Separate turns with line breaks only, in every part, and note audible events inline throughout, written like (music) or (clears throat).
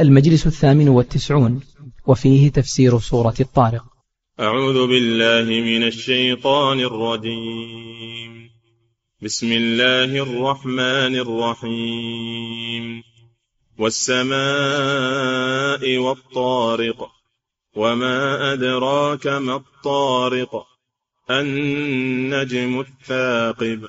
المجلس الثامن والتسعون وفيه تفسير سورة الطارق.
أعوذ بالله من الشيطان الرجيم. بسم الله الرحمن الرحيم. والسماء والطارق وما أدراك ما الطارق النجم الثاقب.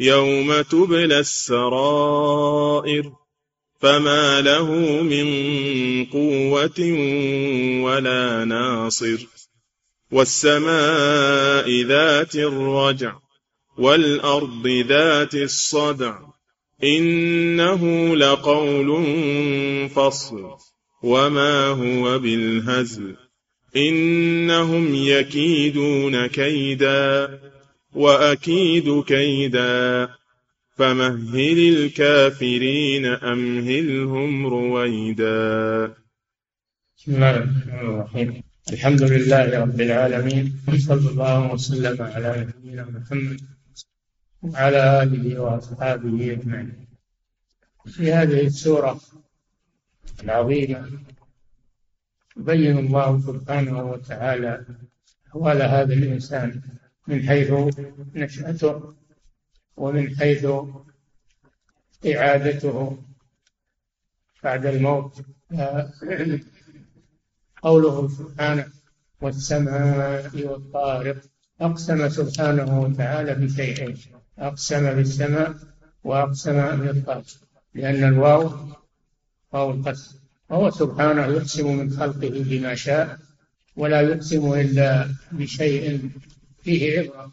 يوم تبلى السرائر فما له من قوة ولا ناصر والسماء ذات الرجع والأرض ذات الصدع إنه لقول فصل وما هو بالهزل إنهم يكيدون كيدا وأكيد كيدا. فمهل الكافرين أمهلهم رويدا.
بسم الله الرحمن الرحيم. الحمد لله رب العالمين صلى الله وسلم على نبينا محمد وعلى آله وأصحابه أجمعين. في هذه السورة العظيمة يبين الله سبحانه وتعالى أحوال هذا الإنسان. من حيث نشأته ومن حيث إعادته بعد الموت. قوله سبحانه والسماء والطارق أقسم سبحانه وتعالى بشيئين أقسم بالسماء وأقسم بالطارق لأن الواو واو القسم. وهو سبحانه يقسم من خلقه بما شاء ولا يقسم إلا بشيء فيه عبرة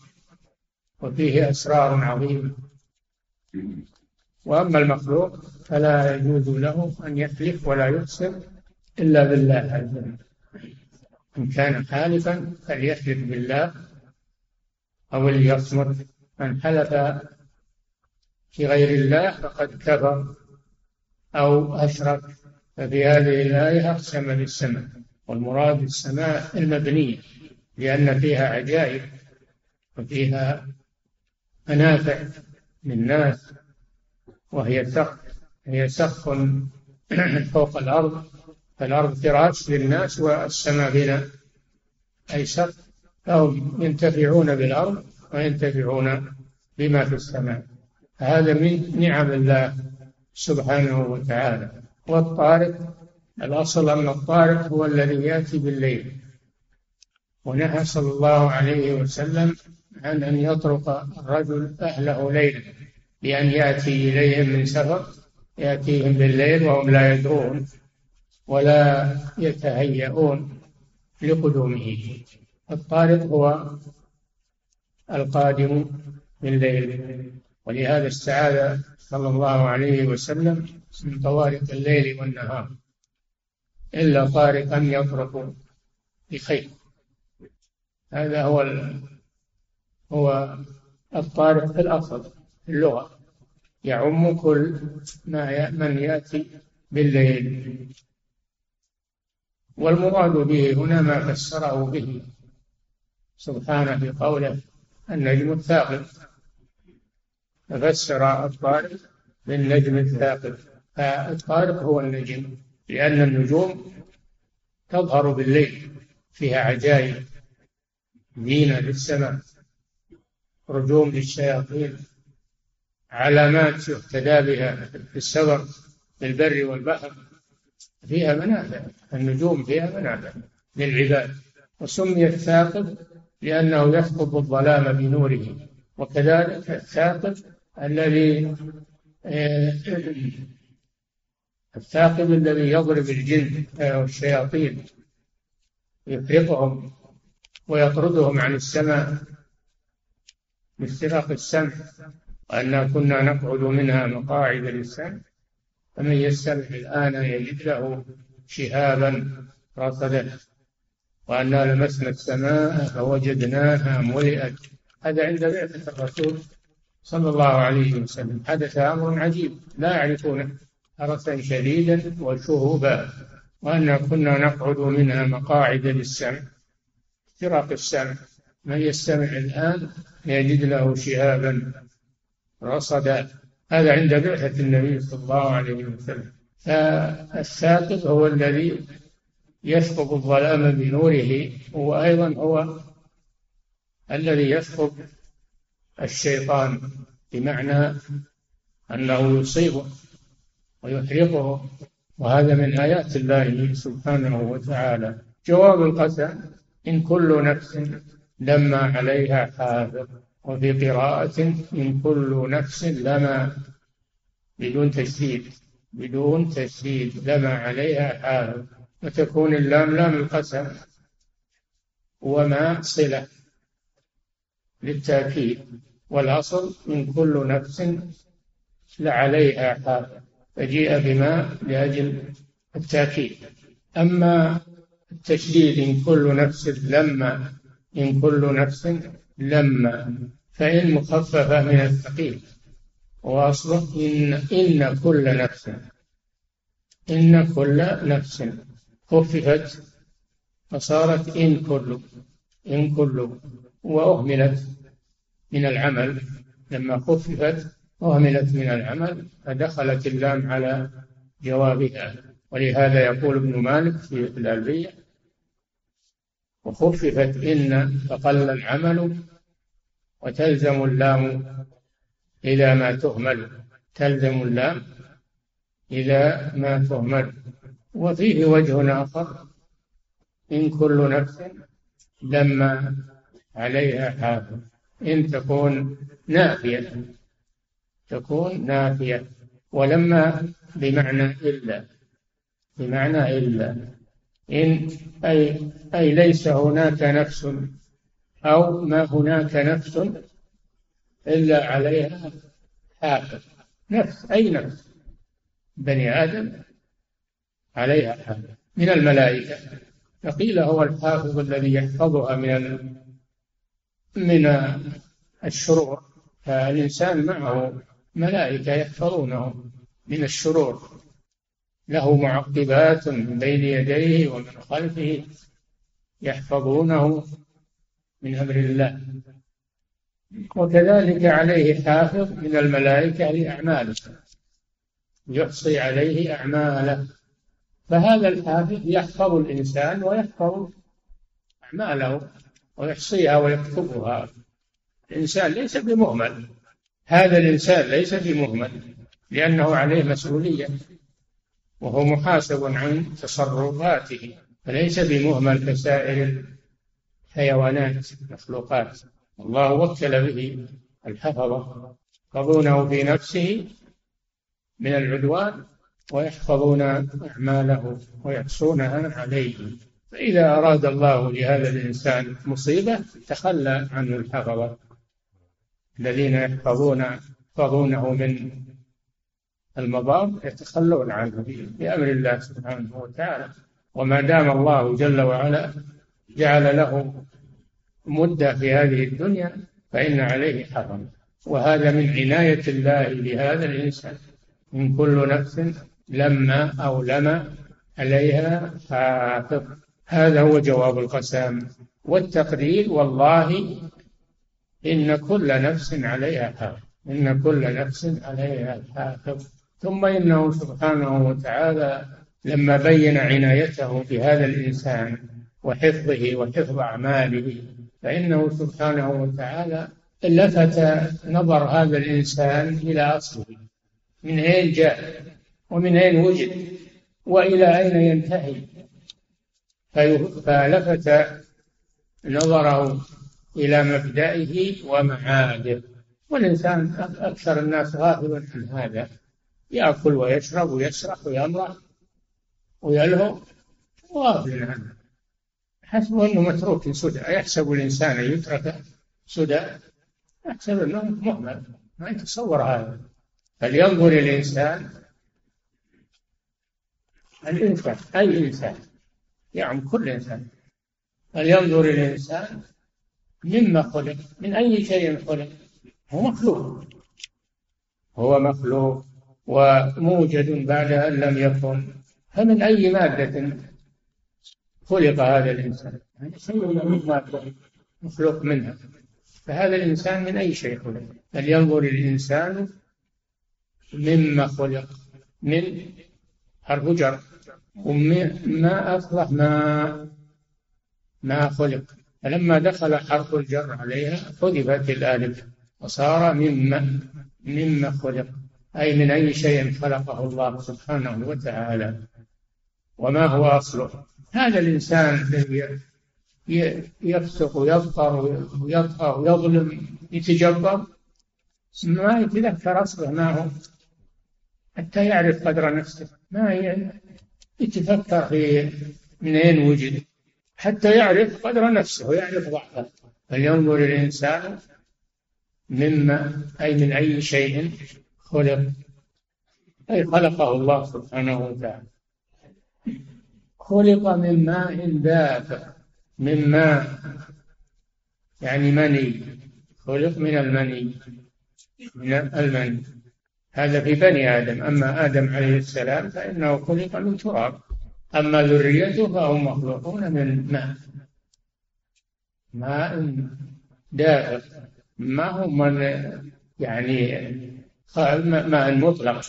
وفيه أسرار عظيمة. وأما المخلوق فلا يجوز له أن يحلف ولا يقسم إلا بالله عز وجل. إن كان حالفا فليحلف بالله أو ليصمت. من حلف في غير الله فقد كفر أو أشرك. ففي هذه الآية أقسم بالسماء. والمراد السماء المبنية لأن فيها عجائب. وفيها منافع للناس وهي سقف هي سقف فوق الأرض فالأرض فراش للناس والسماء بنا. أي سقف فهم ينتفعون بالأرض وينتفعون بما في السماء. هذا من نعم الله سبحانه وتعالى. والطارق الأصل أن الطارق هو الذي يأتي بالليل. ونهى صلى الله عليه وسلم عن أن يطرق الرجل أهله ليلا بأن يأتي إليهم من سفر يأتيهم بالليل وهم لا يدرون ولا يتهيئون لقدومه. الطارق هو القادم بالليل ولهذا استعاذ صلى الله عليه وسلم من طوارق الليل والنهار. إلا طارقا يطرق بخير. هذا هو هو الطارق في الأصل في اللغة. يعم كل ما من يأتي بالليل. والمراد به هنا ما فسره به سبحانه في قوله النجم الثاقب. ففسر الطارق بالنجم الثاقب. فالطارق هو النجم لأن النجوم تظهر بالليل فيها عجائب زينة للسماء رجوم للشياطين علامات يهتدى بها في السفر في البر والبحر فيها منافع النجوم فيها منافع للعباد. وسمي الثاقب لأنه يثقب الظلام بنوره وكذلك الثاقب الذي آه، الثاقب الذي يضرب الجن والشياطين يفرقهم ويطردهم عن السماء. باستراق السمع وأنا كنا نقعد منها مقاعد للسمع فمن يستمع الآن يجد له شهابا رصدت وأنا لمسنا السماء فوجدناها ملئت. هذا عند بعثة الرسول صلى الله عليه وسلم. حدث أمر عجيب لا يعرفونه. حرسا شديدا وشهوبا. وأنا كنا نقعد منها مقاعد للسمع افتراق السمع. من يستمع الآن يجد له شهابا رصدا. هذا عند بعثة النبي صلى الله عليه وسلم. فالثاقب هو الذي يثقب الظلام بنوره. وأيضا هو الذي يثقب الشيطان بمعنى أنه يصيبه ويحرقه. وهذا من آيات الله سبحانه وتعالى. جواب القسم إن كل نفس لما عليها حافظ. وفي قراءة إن كل نفس لما بدون تشديد بدون تشديد لما عليها حافظ. وتكون اللام لام القسم وما صلة للتأكيد. والأصل من كل نفس لعليها حافظ. فجيء بما لأجل التأكيد. أما التشديد إن كل نفس لما إن كل نفس لما فإن مخففة من الثقيل. وأصله إن إن كل نفس إن كل نفس خففت فصارت إن كل إن كل وأهملت من العمل. لما خففت أهملت من العمل فدخلت اللام على جوابها. ولهذا يقول ابن مالك في الألبية وخففت إن فقل العمل وتلزم اللام إذا ما تهمل تلزم اللام إذا ما تهمل. وفيه وجه آخر إن كل نفس لما عليها حافظ. إن تكون نافية تكون نافية. ولما بمعنى إلا بمعنى إلا. إن أي أي ليس هناك نفس أو ما هناك نفس إلا عليها حافظ نفس أي نفس؟ بني آدم عليها حافظ من الملائكة. فقيل هو الحافظ الذي يحفظها من من الشرور. فالإنسان معه ملائكة يحفظونه من الشرور. له معقبات من بين يديه ومن خلفه يحفظونه من أمر الله. وكذلك عليه حافظ من الملائكة لأعماله يحصي عليه أعماله. فهذا الحافظ يحفظ الإنسان ويحفظ أعماله ويحصيها ويكتبها. الإنسان ليس بمهمل. هذا الإنسان ليس بمهمل لأنه عليه مسؤولية. وهو محاسب عن تصرفاته فليس بمهمل كسائر الحيوانات المخلوقات. الله وكل به الحفظة يحفظونه في نفسه من العدوان ويحفظون أعماله ويحصونها عليه. فإذا أراد الله لهذا الإنسان مصيبة تخلى عنه الحفظة الذين يحفظون يحفظونه من المضار يتخلون عنه بأمر الله سبحانه وتعالى. وما دام الله جل وعلا جعل له مدة في هذه الدنيا فإن عليه حرم. وهذا من عناية الله بهذا الإنسان. من كل نفس لما أو لما عليها حافظ. هذا هو جواب القسام والتقدير. والله إن كل نفس عليها حافظ. إن كل نفس عليها حافظ. ثم إنه سبحانه وتعالى لما بين عنايته بهذا الإنسان وحفظه وحفظ أعماله فإنه سبحانه وتعالى لفت نظر هذا الإنسان إلى أصله. من أين جاء؟ ومن أين وجد؟ وإلى أين ينتهي؟ فلفت نظره إلى مبدئه ومعاده. والإنسان أكثر الناس غافل عن هذا. يأكل ويشرب ويسرح ويمرح ويلهو. غافل عنه حسب أنه متروك سدى يحسب الإنسان أن يترك سدى يحسب أنه مهمل ما يتصور هذا. فلينظر الإنسان؟ الإنسان. أي إنسان؟ يعم كل إنسان. فلينظر الإنسان؟ مما خلق. من أي شيء خلق؟ هو مخلوق. هو مخلوق. وموجد بعد أن لم يكن. فمن أي مادة خلق هذا الإنسان؟ هذا شيء من مادة مخلوق منها. فهذا الإنسان من أي شيء خلق؟ فلينظر الإنسان مما خلق من حرف جر؟ وما أصلح ما ما خلق. فلما دخل حرف الجر عليها حذفت الألف وصار مما مما خلق. أي من أي شيء خلقه الله سبحانه وتعالى. وما هو أصله؟ هذا الإنسان الذي يفسق ويفقر ويطغى ويظلم يتجبر ما يتذكر أصله ما هو؟ حتى يعرف قدر نفسه ما يتفكر في من أين وجد حتى يعرف قدر نفسه ويعرف ضعفه. فلينظر الإنسان مما أي من أي شيء خلق أي خلقه الله سبحانه وتعالى. خلق من ماء دافئ من ماء يعني مني. خلق من المني من المني. هذا في بني آدم. أما آدم عليه السلام فإنه خلق من تراب. أما ذريته فهم مخلوقون من ماء. ماء دافئ. ما هو من يعني ماء مطلق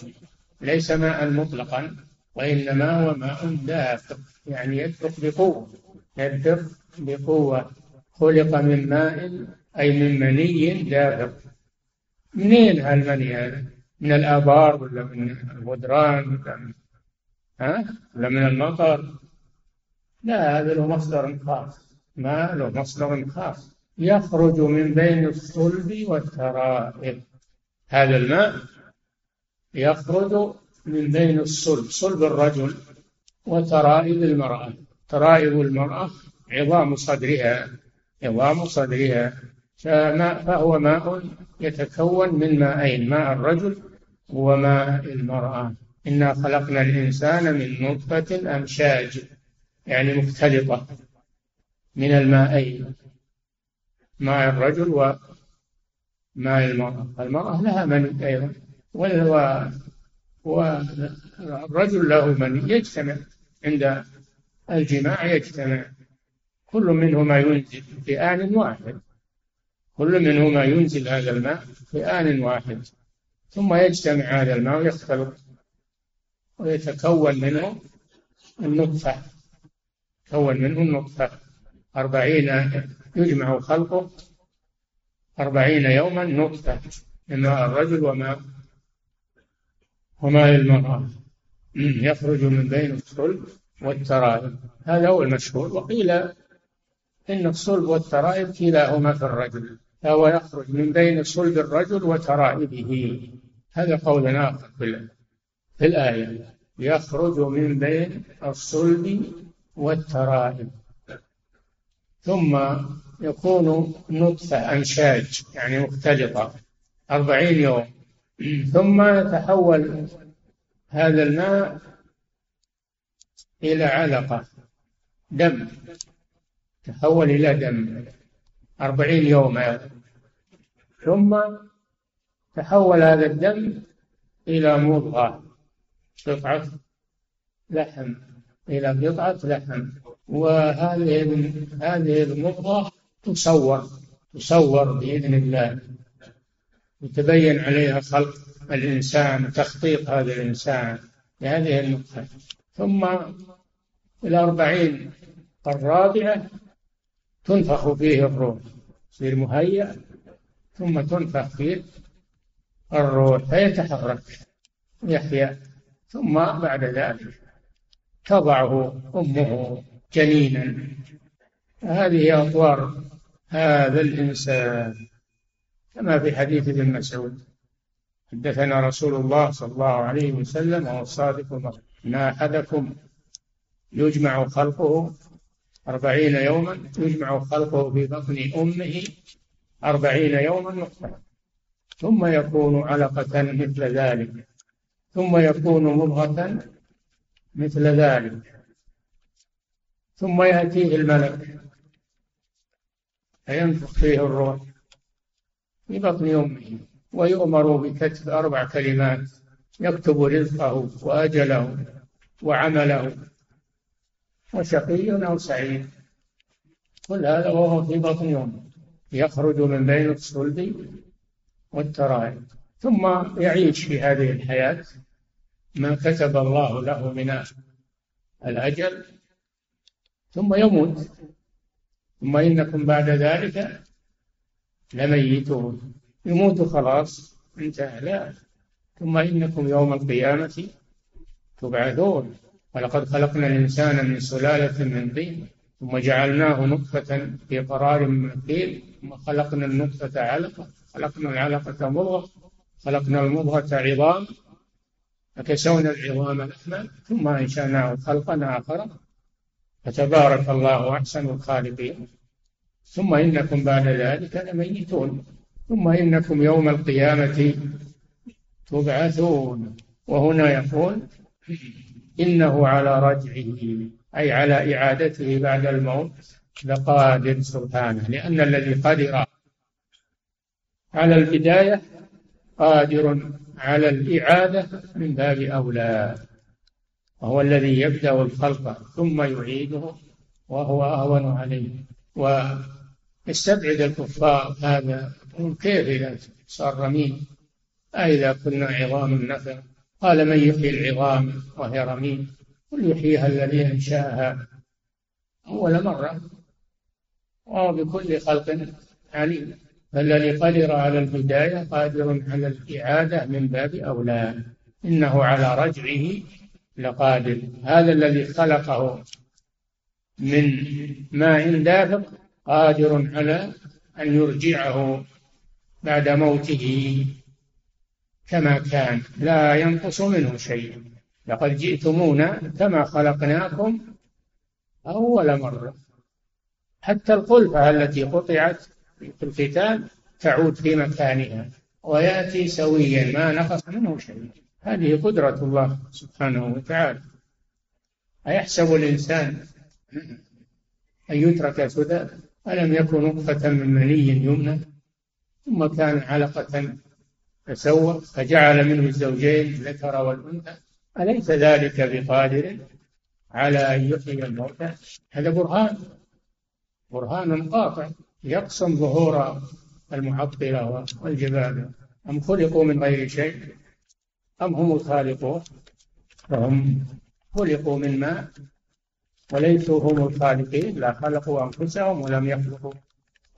ليس ماء مطلقا وإنما هو ماء دافئ يعني يدفق بقوة. يدفق بقوة. خلق من ماء أي من مني دافق. منين هالمني هذا؟ من الآبار ولا من الودران ولا من ها؟ ولا من المطر؟ لا هذا له مصدر خاص. ما له مصدر خاص. يخرج من بين الصلب والترائب. هذا الماء يخرج من بين الصلب صلب الرجل وترائب المرأة. ترائب المرأة عظام صدرها عظام صدرها. فماء فهو ماء يتكون من ماءين ماء الرجل وماء المرأة. إنا خلقنا الإنسان من نطفة أمشاج يعني مختلطة من المائين. ماء الرجل وماء المرأة؟ المرأة لها من أيضا والرجل له من يجتمع عند الجماع يجتمع. كل منهما ينزل في آن واحد. كل منهما ينزل هذا الماء في آن واحد. ثم يجتمع هذا الماء ويختلط ويتكون منه النطفة. تكون منه النطفة. أربعين يجمع خلقه. أربعين يوما نطفة ماء الرجل وماء وماء المرأة. يخرج من بين الصلب والترائب. هذا هو المشهور. وقيل إن الصلب والترائب كلاهما في الرجل. فهو يخرج من بين صلب الرجل وترائبه. هذا قول آخر في الآية. يخرج من بين الصلب والترائب. ثم يكون نطفة أمشاج يعني مختلطة. أربعين يوم. ثم يتحول هذا الماء إلى علقة دم. تحول إلى دم. أربعين يوما ثم تحول هذا الدم إلى مضغة قطعة لحم. إلى قطعة لحم. وهذه هذه المضغة تصور تصور بإذن الله. يتبين عليها خلق الإنسان تخطيط هذا الإنسان بهذه النقطة. ثم الأربعين الرابعة تنفخ فيه الروح يصير مهيأ ثم تنفخ فيه الروح فيتحرك يحيا. ثم بعد ذلك تضعه أمه جنينا. هذه أطوار هذا الإنسان كما في حديث ابن مسعود. حدثنا رسول الله صلى الله عليه وسلم وهو الصادق إن أحدكم يجمع خلقه أربعين يوما يجمع خلقه في بطن أمه أربعين يوما نطفة ثم يكون علقة مثل ذلك. ثم يكون مضغة مثل ذلك. ثم يأتيه الملك. فينفخ فيه الروح في بطن أمه ويؤمر بكتب أربع كلمات يكتب رزقه وأجله وعمله. وشقي أو سعيد كل هذا وهو في بطن أمه يخرج من بين الصلب والترائب ثم يعيش في هذه الحياة ما كتب الله له من الأجل ثم يموت. ثم إنكم بعد ذلك لميتون. يموت خلاص انتهى لا. ثم إنكم يوم القيامة تبعثون. ولقد خلقنا الإنسان من سلالة من طين ثم جعلناه نطفة في قرار مكين. ثم خلقنا النطفة علقة خلقنا العلقة مضغة خلقنا المضغة عظام. فكسونا العظام لحما ثم أنشأناه خلقا آخر. فتبارك الله أحسن الخالقين. ثم إنكم بعد ذلك لميتون. ثم إنكم يوم القيامة تبعثون. وهنا يقول إنه على رجعه أي على إعادته بعد الموت لقادر سبحانه لأن الذي قدر على البداية قادر على الإعادة من باب أولى. وهو الذي يبدأ الخلق ثم يعيده وهو أهون عليه. ويستبعد الكفار هذا كيف إذا صار رميم؟ أإذا كنا عظام نفر قال من يحيي العظام وهي رميم. قل يحييها الذي أنشأها. أول مرة. وهو بكل خلق عليم. فالذي قدر على البداية قادر على الإعادة من باب أولى. إنه على رجعه لقادر. هذا الذي خلقه من ماء دافق قادر على أن يرجعه بعد موته كما كان. لا ينقص منه شيء. لقد جئتمونا كما خلقناكم أول مرة. حتى القلفة التي قطعت في الختان تعود في مكانها ويأتي سويا ما نقص منه شيء. هذه قدرة الله سبحانه وتعالى. أيحسب الإنسان أن يترك سدى؟ ألم يكن نطفة من مني يمنى؟ ثم كان علقة فسوى فجعل منه الزوجين الذكر والأنثى. أليس ذلك بقادر على أن يحيي الموتى؟ هذا برهان. برهان قاطع. يقسم ظهور المعطلة والجبال. أم خلقوا من غير شيء؟ أم هم الخالقون؟ فهم. خلقوا من ماء وليسوا هم الخالقين لا خلقوا أنفسهم ولم يخلقوا.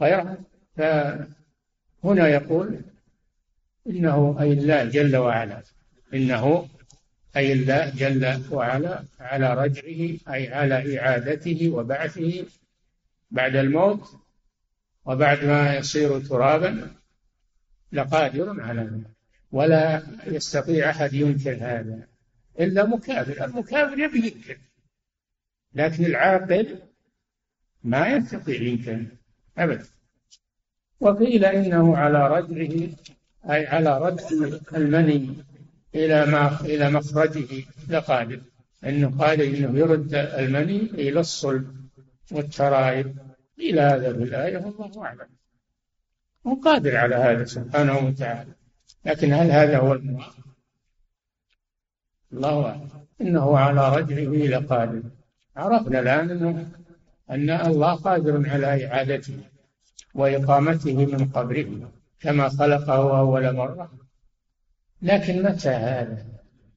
غيرهم فهنا يقول إنه أي الله جل وعلا إنه أي الله جل وعلا على رجعه أي على إعادته وبعثه بعد الموت وبعد ما يصير ترابا لقادر على ذلك ولا يستطيع أحد ينكر هذا إلا مكابر المكابر يبي ينكر لكن العاقل ما يستطيع ينكر أبدا. وقيل إنه على رجعه أي على رد المني إلى ما إلى مخرجه لقادر. إنه قال إنه يرد المني إلى الصلب والترائب. إلى هذا في الآية والله أعلم. هو قادر على هذا سبحانه وتعالى. لكن هل هذا هو المراد؟ الله أعلم. إنه على رجعه لقادر عرفنا الآن أنه أن الله قادر على إعادته وإقامته من قبره كما خلقه أول مرة. لكن متى هذا؟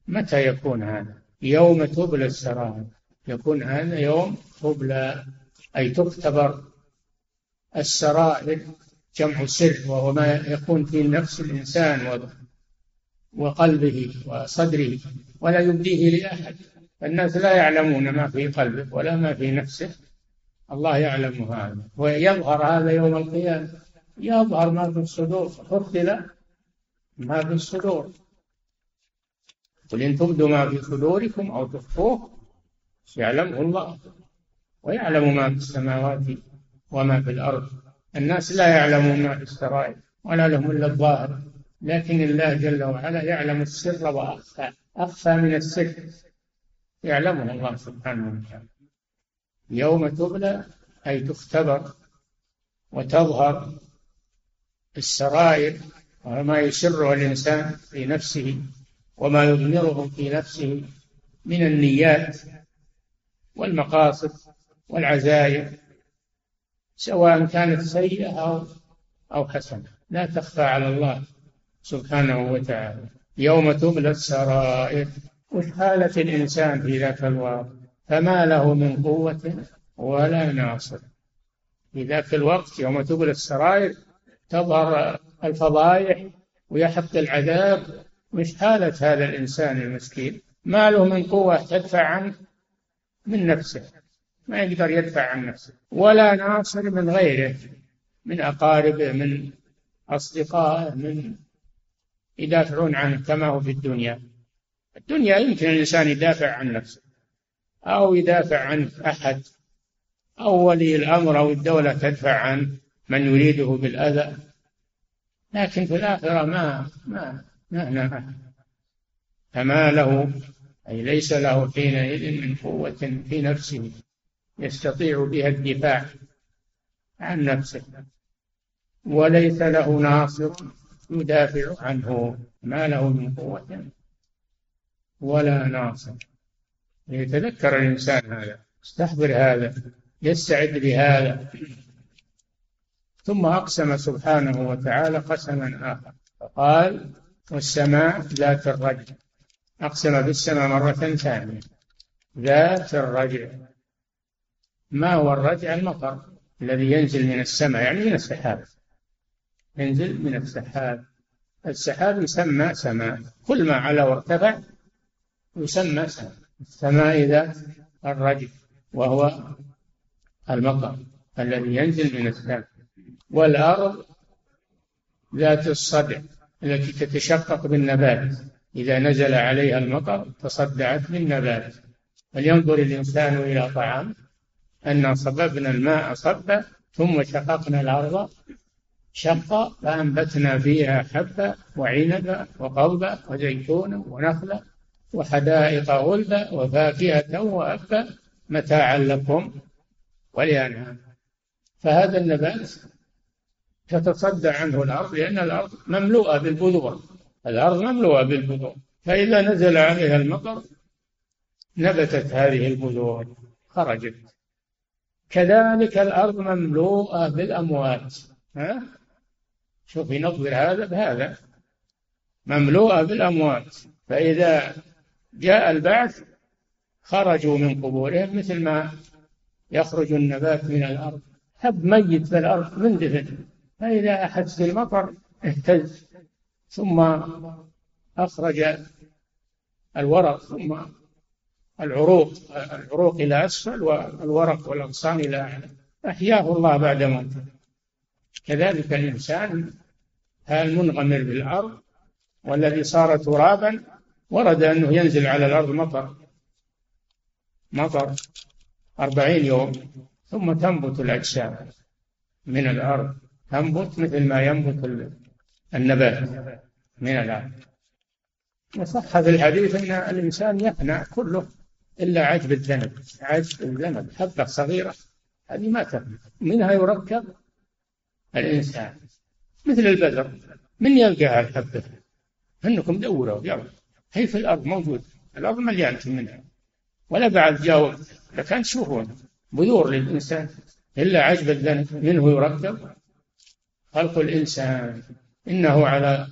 متى يكون هذا؟ يوم تبلى السرائر. يكون هذا يوم تبلى أي تختبر السرائر جمع سر وهو ما يكون في نفس الإنسان وقلبه وصدره ولا يبديه لأحد. الناس لا يعلمون ما في قلبه ولا ما في نفسه. الله يعلم هذا. ويظهر هذا يوم القيامة. يظهر ما في الصدور. فضل ما في الصدور. قل إن تبدوا ما في صدوركم أو تخفوه يعلمه الله ويعلم ما في السماوات وما في الأرض. الناس لا يعلمون ما في السرائر ولا لهم إلا الظاهر لكن الله جل وعلا يعلم السر وأخفى. أخفى من السر. يعلمه الله سبحانه وتعالى. يوم تبلى أي تختبر وتظهر السرائر وما يسره الإنسان في نفسه وما يضمره في نفسه من النيات والمقاصد والعزائم سواء كانت سيئة أو أو حسنة. لا تخفى على الله سبحانه وتعالى. يوم تبلى السرائر. وش حالة الإنسان في ذاك الوقت؟ فما له من قوة ولا ناصر. في ذاك الوقت يوم تبلى السرائر تظهر الفضائح ويحق العذاب. مش حالة هذا الإنسان المسكين؟ ما له من قوة تدفع عنه من نفسه. ما يقدر يدفع عن نفسه. ولا ناصر من غيره من أقاربه من أصدقائه من يدافعون عنه كما هو في الدنيا. الدنيا يمكن الإنسان يدافع عن نفسه أو يدافع عن أحد. أو ولي الأمر أو الدولة تدفع عن من يريده بالأذى. لكن في الآخرة ما ما ما, ما فما له أي ليس له حينئذ من قوة في نفسه. يستطيع بها الدفاع عن نفسه وليس له ناصر يدافع عنه ما له من قوة ولا ناصر. يتذكر الإنسان هذا يستحضر هذا يستعد لهذا. ثم أقسم سبحانه وتعالى قسما آخر. فقال والسماء ذات الرجع. أقسم بالسماء مرة ثانية. ذات الرجع. ما هو الرجع المطر الذي ينزل من السماء يعني من السحاب. ينزل من السحاب. السحاب يسمى سماء. كل ما علا وارتفع يسمى سماء. السماء ذات الرجع وهو المطر الذي ينزل من السماء. والأرض ذات الصدع التي تتشقق بالنبات. إذا نزل عليها المطر تصدعت بالنبات. فلينظر الإنسان إلى طعام أن صببنا الماء صبا ثم شققنا الأرض شقا فأنبتنا فيها حبا وعنبا وقضبا وزيتونا ونخلا وحدائق غلبا وفاكهة وأبا متاعا لكم ولأنعام. فهذا النبات تتصدع عنه الأرض لأن الأرض مملوءة بالبذور. الأرض مملوءة بالبذور. فإذا نزل عليها المطر نبتت هذه البذور خرجت. كذلك الأرض مملوءة بالأموات. ها؟ شوف ينظر هذا بهذا. مملوءة بالأموات. فإذا جاء البعث خرجوا من قبورهم مثل ما يخرج النبات من الأرض. حب ميت في الأرض مندفن فإذا أحس المطر اهتز. ثم أخرج الورق ثم العروق العروق إلى أسفل والورق والأغصان إلى أعلى أحياه الله بعد موته. كذلك الإنسان المنغمر بالأرض والذي صار ترابا ورد أنه ينزل على الأرض مطر مطر أربعين يوم ثم تنبت الأجسام من الأرض. تنبت مثل ما ينبت النبات من الأرض. وصح في الحديث أن الإنسان يفنى كله. إلا عجب الذنب. عجب الذنب. حبة صغيرة. هذه ما تفنى منها يركب الإنسان. مثل البذر. من يلقى الحبة أنكم دوروا. يلا. هي في الأرض موجود الأرض مليانة منها. ولا بعد جاوب لكان تشوفون بذور للإنسان. إلا عجب الذنب. منه يركب. خلق الإنسان. إنه على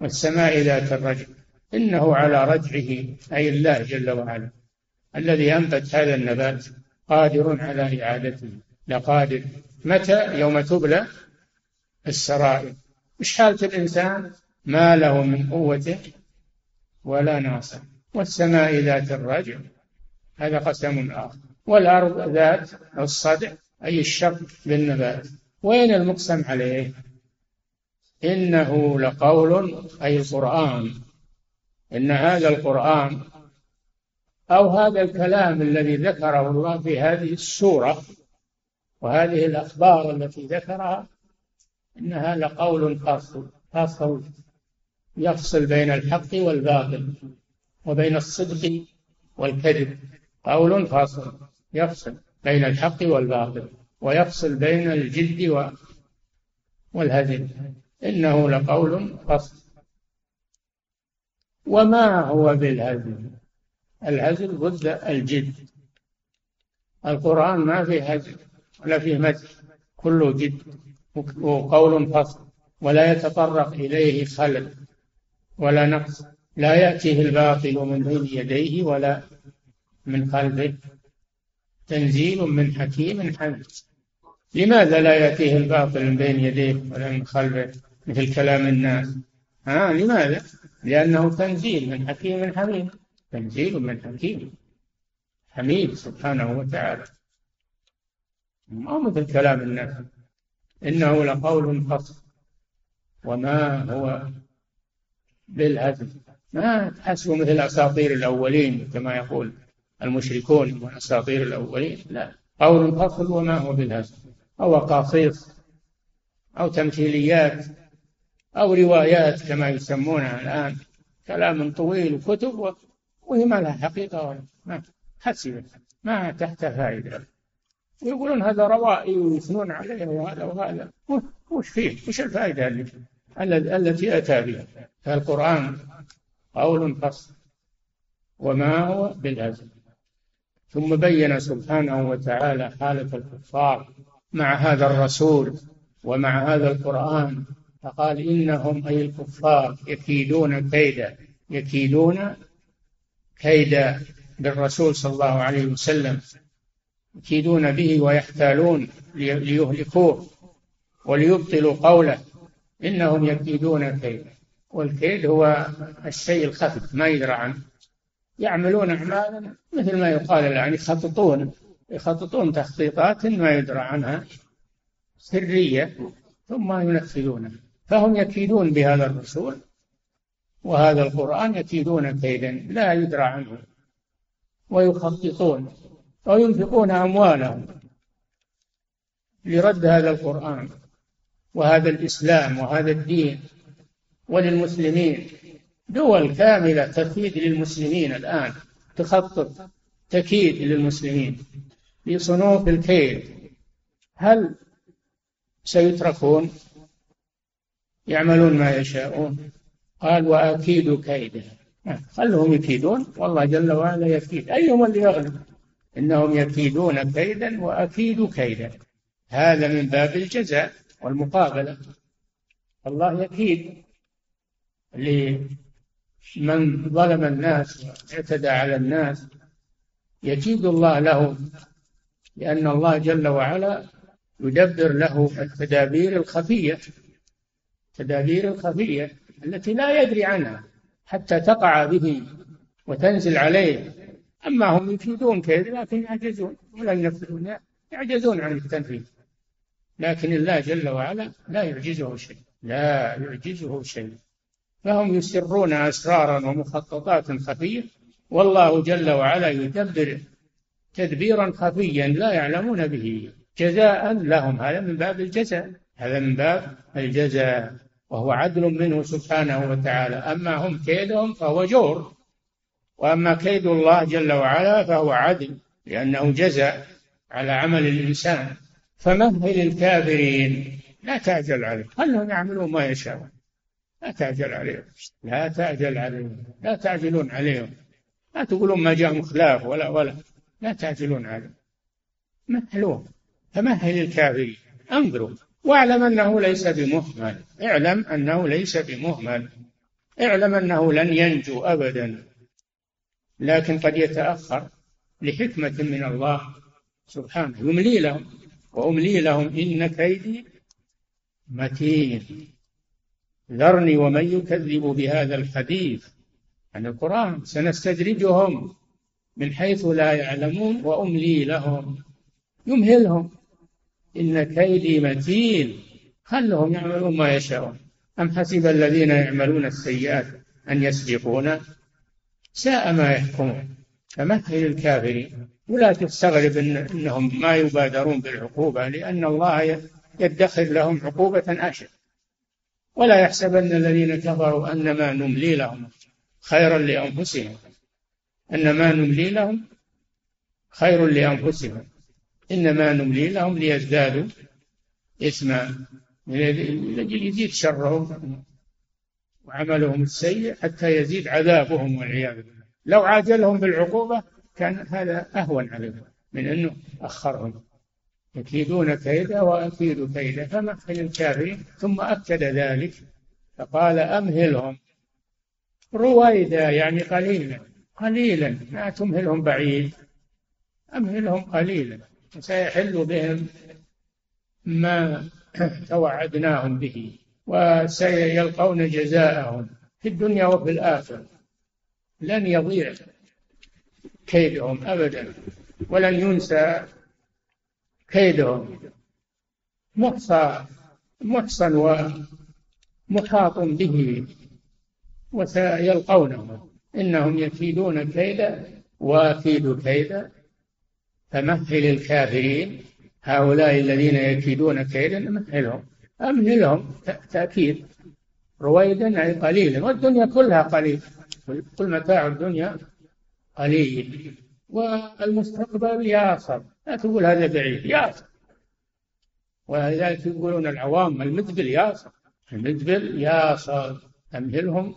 والسماء ذات الرجع إنه على رجعه أي الله جل وعلا الذي أنبت هذا النبات قادر على إعادته. لقادر. متى؟ يوم تبلى السرائر. مش حالة الإنسان؟ ما له من قوة ولا ناصر. والسماء ذات الرجع. هذا قسم آخر. والأرض ذات الصدع أي الشق بالنبات. وين المقسم عليه؟ إنه لقول أي القرآن إن هذا القرآن أو هذا الكلام الذي ذكره الله في هذه السورة وهذه الأخبار التي ذكرها إنها لقول فاصل فاصل يفصل بين الحق والباطل وبين الصدق والكذب. قول فاصل يفصل بين الحق والباطل ويفصل بين الجد والهزل إنه لقول فصل وما هو بالهزل؟ الهزل ضد الجد القرآن ما فيه هزل ولا فيه مزح كله جد وقول فصل. ولا يتطرق إليه خلل ولا نقص. لا يأتيه الباطل من بين يديه ولا من خلفه. تنزيل من حكيم حميد. لماذا لا يأتيه الباطل من بين يديه ولا من خلفه؟ مثل كلام الناس. ها لماذا؟ لأنه تنزيل من حكيم حميد. تنزيل من حكيم حميد سبحانه وتعالى. ما مثل كلام الناس. إنه لقول فصل وما هو بالهزل. ما تحسبوا مثل أساطير الأولين كما يقول المشركون من أساطير الأولين. لا. قول فصل وما هو بالهزل. أو قاصيص أو تمثيليات. أو روايات كما يسمونها الآن كلام طويل وكتب وهي ما لها حقيقة ولا ما حسبت ما تحت فائدة. ويقولون هذا روائي ويثنون عليه وهذا وهذا. وش فيه؟ وش الفائدة اللي التي أتى بها؟ فالقرآن قول فصل وما هو بالهزل ثم بين سبحانه وتعالى حالة الكفار مع هذا الرسول ومع هذا القرآن فقال إنهم أي الكفار يكيدون كيدا يكيدون كيدا بالرسول صلى الله عليه وسلم يكيدون به ويحتالون ليهلكوه وليبطلوا قوله إنهم يكيدون كيدا والكيد هو الشيء الخفي ما يدرى عنه. يعملون أعمالا مثل ما يقال الآن يخططون يخططون تخطيطات ما يدرى عنها سرية ثم ينفذونها. فهم يكيدون بهذا الرسول وهذا القرآن يكيدون كيدا لا يدرى عنه ويخططون وينفقون أموالهم لرد هذا القرآن وهذا الإسلام وهذا الدين وللمسلمين. دول كاملة تكيد للمسلمين الآن تخطط تكيد للمسلمين لصنوف الكيد. هل سيتركون؟ يعملون ما يشاءون. قال وأكيد كيدا خلهم يكيدون. والله جل وعلا يكيد. أيهم اللي يغلب؟ إنهم يكيدون كيدا وأكيد كيدا. هذا من باب الجزاء والمقابلة. الله يكيد لمن ظلم الناس واعتدى على الناس. يكيد الله له لأن الله جل وعلا يدبر له التدابير الخفية. التدابير الخفية التي لا يدري عنها حتى تقع به وتنزل عليه. أما هم يفيدون كيد لكن يعجزون ولا ينفذون يعجزون عن التنفيذ. لكن الله جل وعلا لا يعجزه شيء لا يعجزه شيء. فهم يسرون أسرارا ومخططات خفية والله جل وعلا يدبر تدبيرا خفيا لا يعلمون به. جزاء لهم هذا من باب الجزاء هذا من باب الجزاء. وهو عدل منه سبحانه وتعالى. أما هم كيدهم فهو جور. وأما كيد الله جل وعلا فهو عدل لأنه جزاء على عمل الإنسان. فمهل الكافرين لا تعجل عليهم. خلهم يعملون ما يشاءون. لا تعجل عليهم. لا تعجل عليهم. لا تعجلون عليهم. لا تقولون ما جاء خلاف ولا ولا. لا تعجلون عليهم. مهلوهم. فمهل الكافرين أنظروا. واعلم أنه ليس بمهمل. اعلم أنه ليس بمهمل. اعلم أنه لن ينجو ابدا. لكن قد يتأخر لحكمة من الله سبحانه. يملي لهم وأملي لهم إن كيدي متين. ذرني ومن يكذب بهذا الحديث. عن القرآن. سنستدرجهم من حيث لا يعلمون وأملي لهم. يمهلهم. إن كيدي متين خلهم يعملون ما يشاءون. أم حسب الذين يعملون السيئات أن يسبقونا؟ ساء ما يحكمون. فمهل الكافرين. ولا تستغرب إن إنهم ما يبادرون بالعقوبة لأن الله يدخر لهم عقوبة أشد. ولا يحسبن الذين كفروا أنما نملي لهم خيرا لأنفسهم. أنما نملي لهم خير لأنفسهم. إنما نملي لهم ليزدادوا إثما. لأجل يزيد شرهم وعملهم السيء حتى يزيد عذابهم والعياذ بالله. لو عاجلهم بالعقوبة كان هذا أهون عليهم من أنه أخرهم. يكيدون كيدا وأكيد كيدا فمهل الكافرين. ثم أكد ذلك فقال أمهلهم. رويدا يعني قليلا. قليلا لا تمهلهم بعيد. أمهلهم قليلا. سيحل بهم ما توعدناهم به وسيلقون جزاءهم في الدنيا وفي الآخرة. لن يضيع كيدهم أبدا ولن ينسى كيدهم. محصى محصن ومحاط به وسيلقونه. إنهم يكيدون كيدا وأكيد كيدا. فمهل الكافرين هؤلاء الذين يكيدون كيدا مهلهم أمهلهم تأكيد. رويدا أي قليلا والدنيا كلها قليل. كل متاع الدنيا قليل. والمستقبل ياصر لا تقول هذا بعيد ياصر ولذلك يقولون العوام المدبل ياصر المدبل ياصر أمهلهم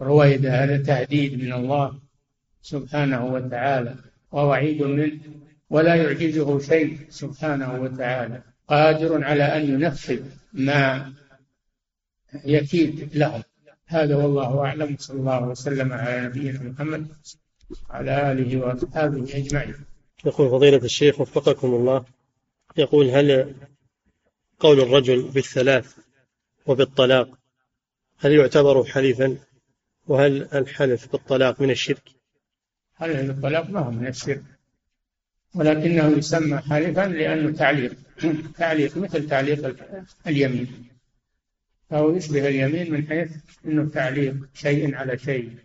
رويدا هذا تهديد من الله سبحانه وتعالى. ووعيد منه ولا يعجزه شيء سبحانه وتعالى قادر على أن ينفذ ما يكيد لهم هذا والله أعلم صلى الله وسلم على نبينا محمد على آله وأصحابه أجمعين.
يقول فضيلة الشيخ وفقكم الله يقول هل قول الرجل بالثلاث وبالطلاق هل يعتبر حلفا وهل الحلف بالطلاق من الشرك؟
حلف بالطلاق ما هو من الشرك. ولكنه يسمى حلفا لأنه تعليق. تعليق مثل تعليق اليمين. فهو يشبه اليمين من حيث أنه تعليق شيء على شيء.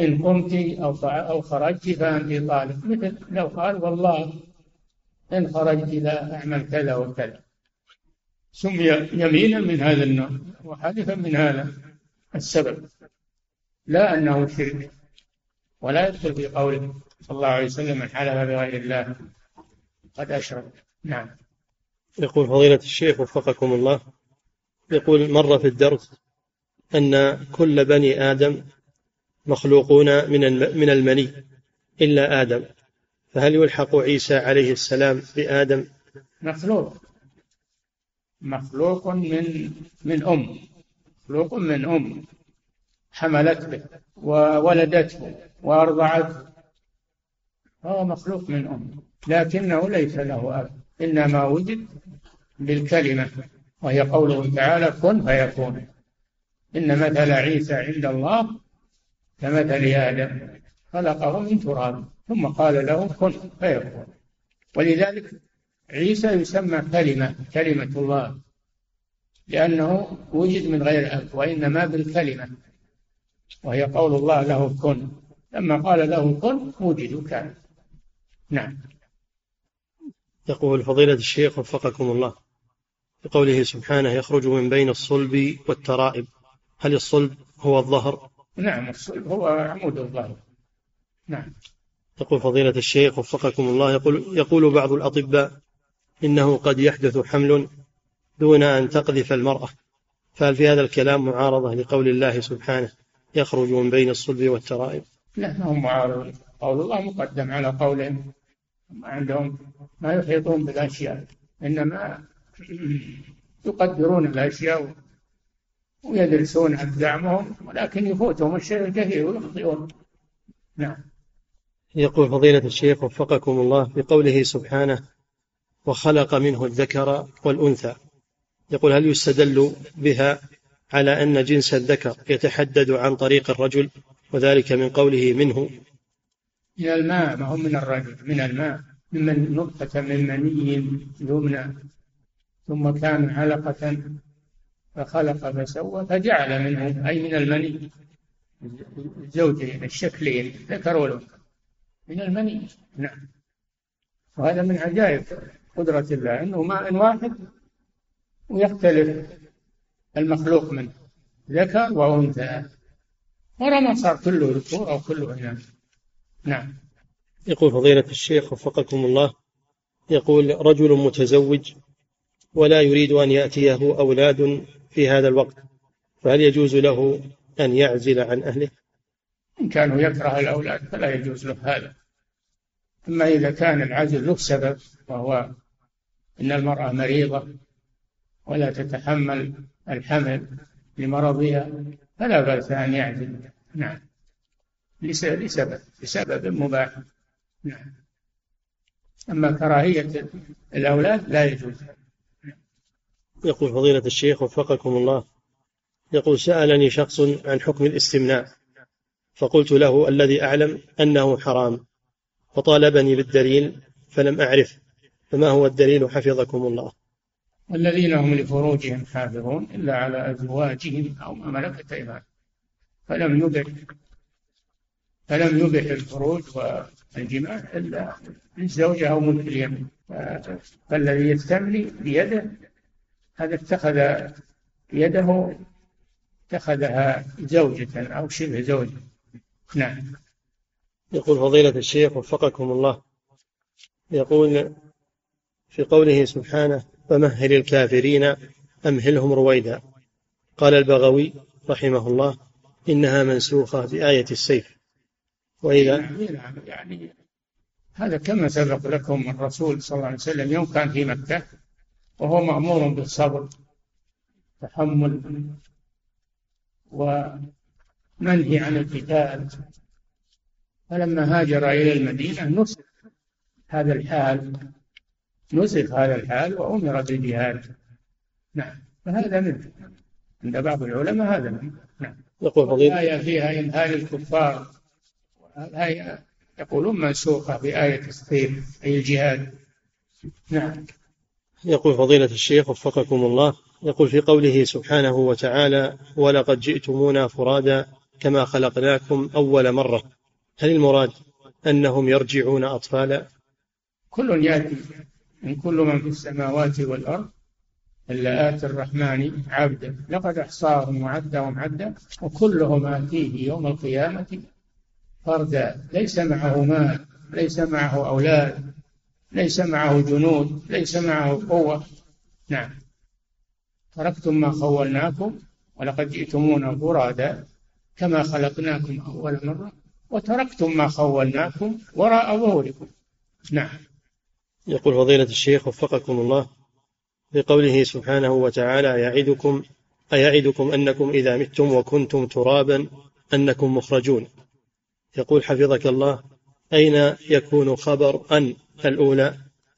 إن قمت أو أو خرجت فأنت طالب مثل لو قال والله إن خرجت لا أعمل كذا وكذا. سمي يمينا من هذا النوع وحلفا من هذا السبب. لا أنه شرك. ولا يدخل في قوله صلى الله عليه وسلم من حلف بغير الله قد أشرك. نعم.
يقول فضيلة الشيخ وفقكم الله يقول مر في الدرس أن كل بني آدم مخلوقون من من المني إلا آدم. فهل يلحق عيسى عليه السلام بآدم؟
مخلوق. مخلوق من من أم. مخلوق من أم. حملت به وولدته وأرضعته. هو مخلوق من أم. لكنه ليس له أب. إنما وجد بالكلمة. وهي قوله تعالى كن فيكون إن مثل عيسى عند الله كمثل آدم. خلقه من تراب. ثم قال له كن فيكون ولذلك عيسى يسمى كلمة كلمة الله. لأنه وجد من غير أب وإنما بالكلمة. وهي قول الله له كن لما قال له كن وجد وكان نعم.
يقول فضيلة الشيخ وفقكم الله. بقوله سبحانه يخرج من بين الصلب والترائب. هل الصلب هو الظهر؟
نعم الصلب هو عمود الظهر. نعم.
يقول فضيلة الشيخ وفقكم الله. يقول, يقول بعض الأطباء إنه قد يحدث حمل دون أن تقذف المرأة. فهل في هذا الكلام معارضة لقول الله سبحانه يخرج من بين الصلب والترائب؟
لا ما هو معارض قول الله مقدم على قولهم عندهم ما يحيطون بالأشياء إنما يقدرون الأشياء ويدرسون أقدامهم ولكن يفوتهم الشيء الكثير ويخطئون نعم.
يقول فضيلة الشيخ وفقكم الله بقوله سبحانه وخلق منه الذكر والأنثى يقول هل يستدل بها على أن جنس الذكر يتحدد عن طريق الرجل وذلك من قوله منه.
من الماء ما هو من الرجل من الماء من نطفة من مني يمنى ثم كان علقة فخلق فسوى فجعل منه أي من المني الزوجين الشكلين ذكر والأنثى. من المني نعم. وهذا من عجائب قدرة الله أنه ماء واحد ويختلف المخلوق منه ذكر وأنثى. ورا ما صار. كله ذكور أو كله إناث نعم.
يقول فضيلة الشيخ وفقكم الله يقول رجل متزوج ولا يريد أن يأتيه أولاد في هذا الوقت فهل يجوز له أن يعزل عن أهله؟
إن كانوا يكره الأولاد فلا يجوز له هذا. أما إذا كان العزل له سبب وهو إن المرأة مريضة ولا تتحمل الحمل لمرضها فلا بأس أن يعزل نعم. لسبب لسبب مباح. نعم. أما كراهية الأولاد لا يجوز.
يقول فضيلة الشيخ وفقكم الله. يقول سألني شخص عن حكم الاستمناء. فقلت له الذي أعلم أنه حرام. فطالبني بالدليل فلم أعرف. فما هو الدليل حفظكم الله؟
والذين هم لفروجهم حافظون إلا على أزواجهم أو ما ملكت أيمانهم. فلم يبح فلم يبح الفروج والجماع إلا للزوجة أو ملك اليمين فالذي يستملي بيده هذا اتخذ يده اتخذها زوجة أو شبه زوجة. نعم.
يقول فضيلة الشيخ وفقكم الله. يقول في قوله سبحانه فمهل الكافرين أمهلهم رويدا. قال البغوي رحمه الله إنها منسوخة بآية السيف. وإذا
يعني هذا كما سبق لكم الرسول صلى الله عليه وسلم يوم كان في مكة وهو مأمور بالصبر تحمل ومنهي عن القتال. فلما هاجر إلى المدينة نسخ هذا الحال. نسخ هذا الحال وأمر بالجهاد. نعم. فهذا منه عند بعض العلماء هذا منه نعم.
يقول فضيلة
الآية فيها إمهال الكفار الآية يقولون منسوخة بآية السيف أي الجهاد. نعم.
يقول فضيلة الشيخ وفقكم الله يقول في قوله سبحانه وتعالى ولقد جئتمونا فرادا كما خلقناكم أول مرة هل المراد أنهم يرجعون أطفالا؟
كل يأتي من كل من في السماوات والأرض إلا آتي الرحمن عبدا لقد أحصاهم وعدهم عدا وكلهم آتيه يوم القيامة فردا. ليس معه مال ليس معه أولاد ليس معه جنود ليس معه قوة. نعم. تركتم ما خولناكم ولقد جئتمونا فرادا كما خلقناكم أول مرة وتركتم ما خولناكم وراء ظهوركم. نعم.
يقول فضيلة الشيخ وفقكم الله في قوله سبحانه وتعالى يعدكم أيعدكم أنكم إذا متم وكنتم ترابا أنكم مخرجون. يقول حفظك الله أين يكون خبر أن الأولى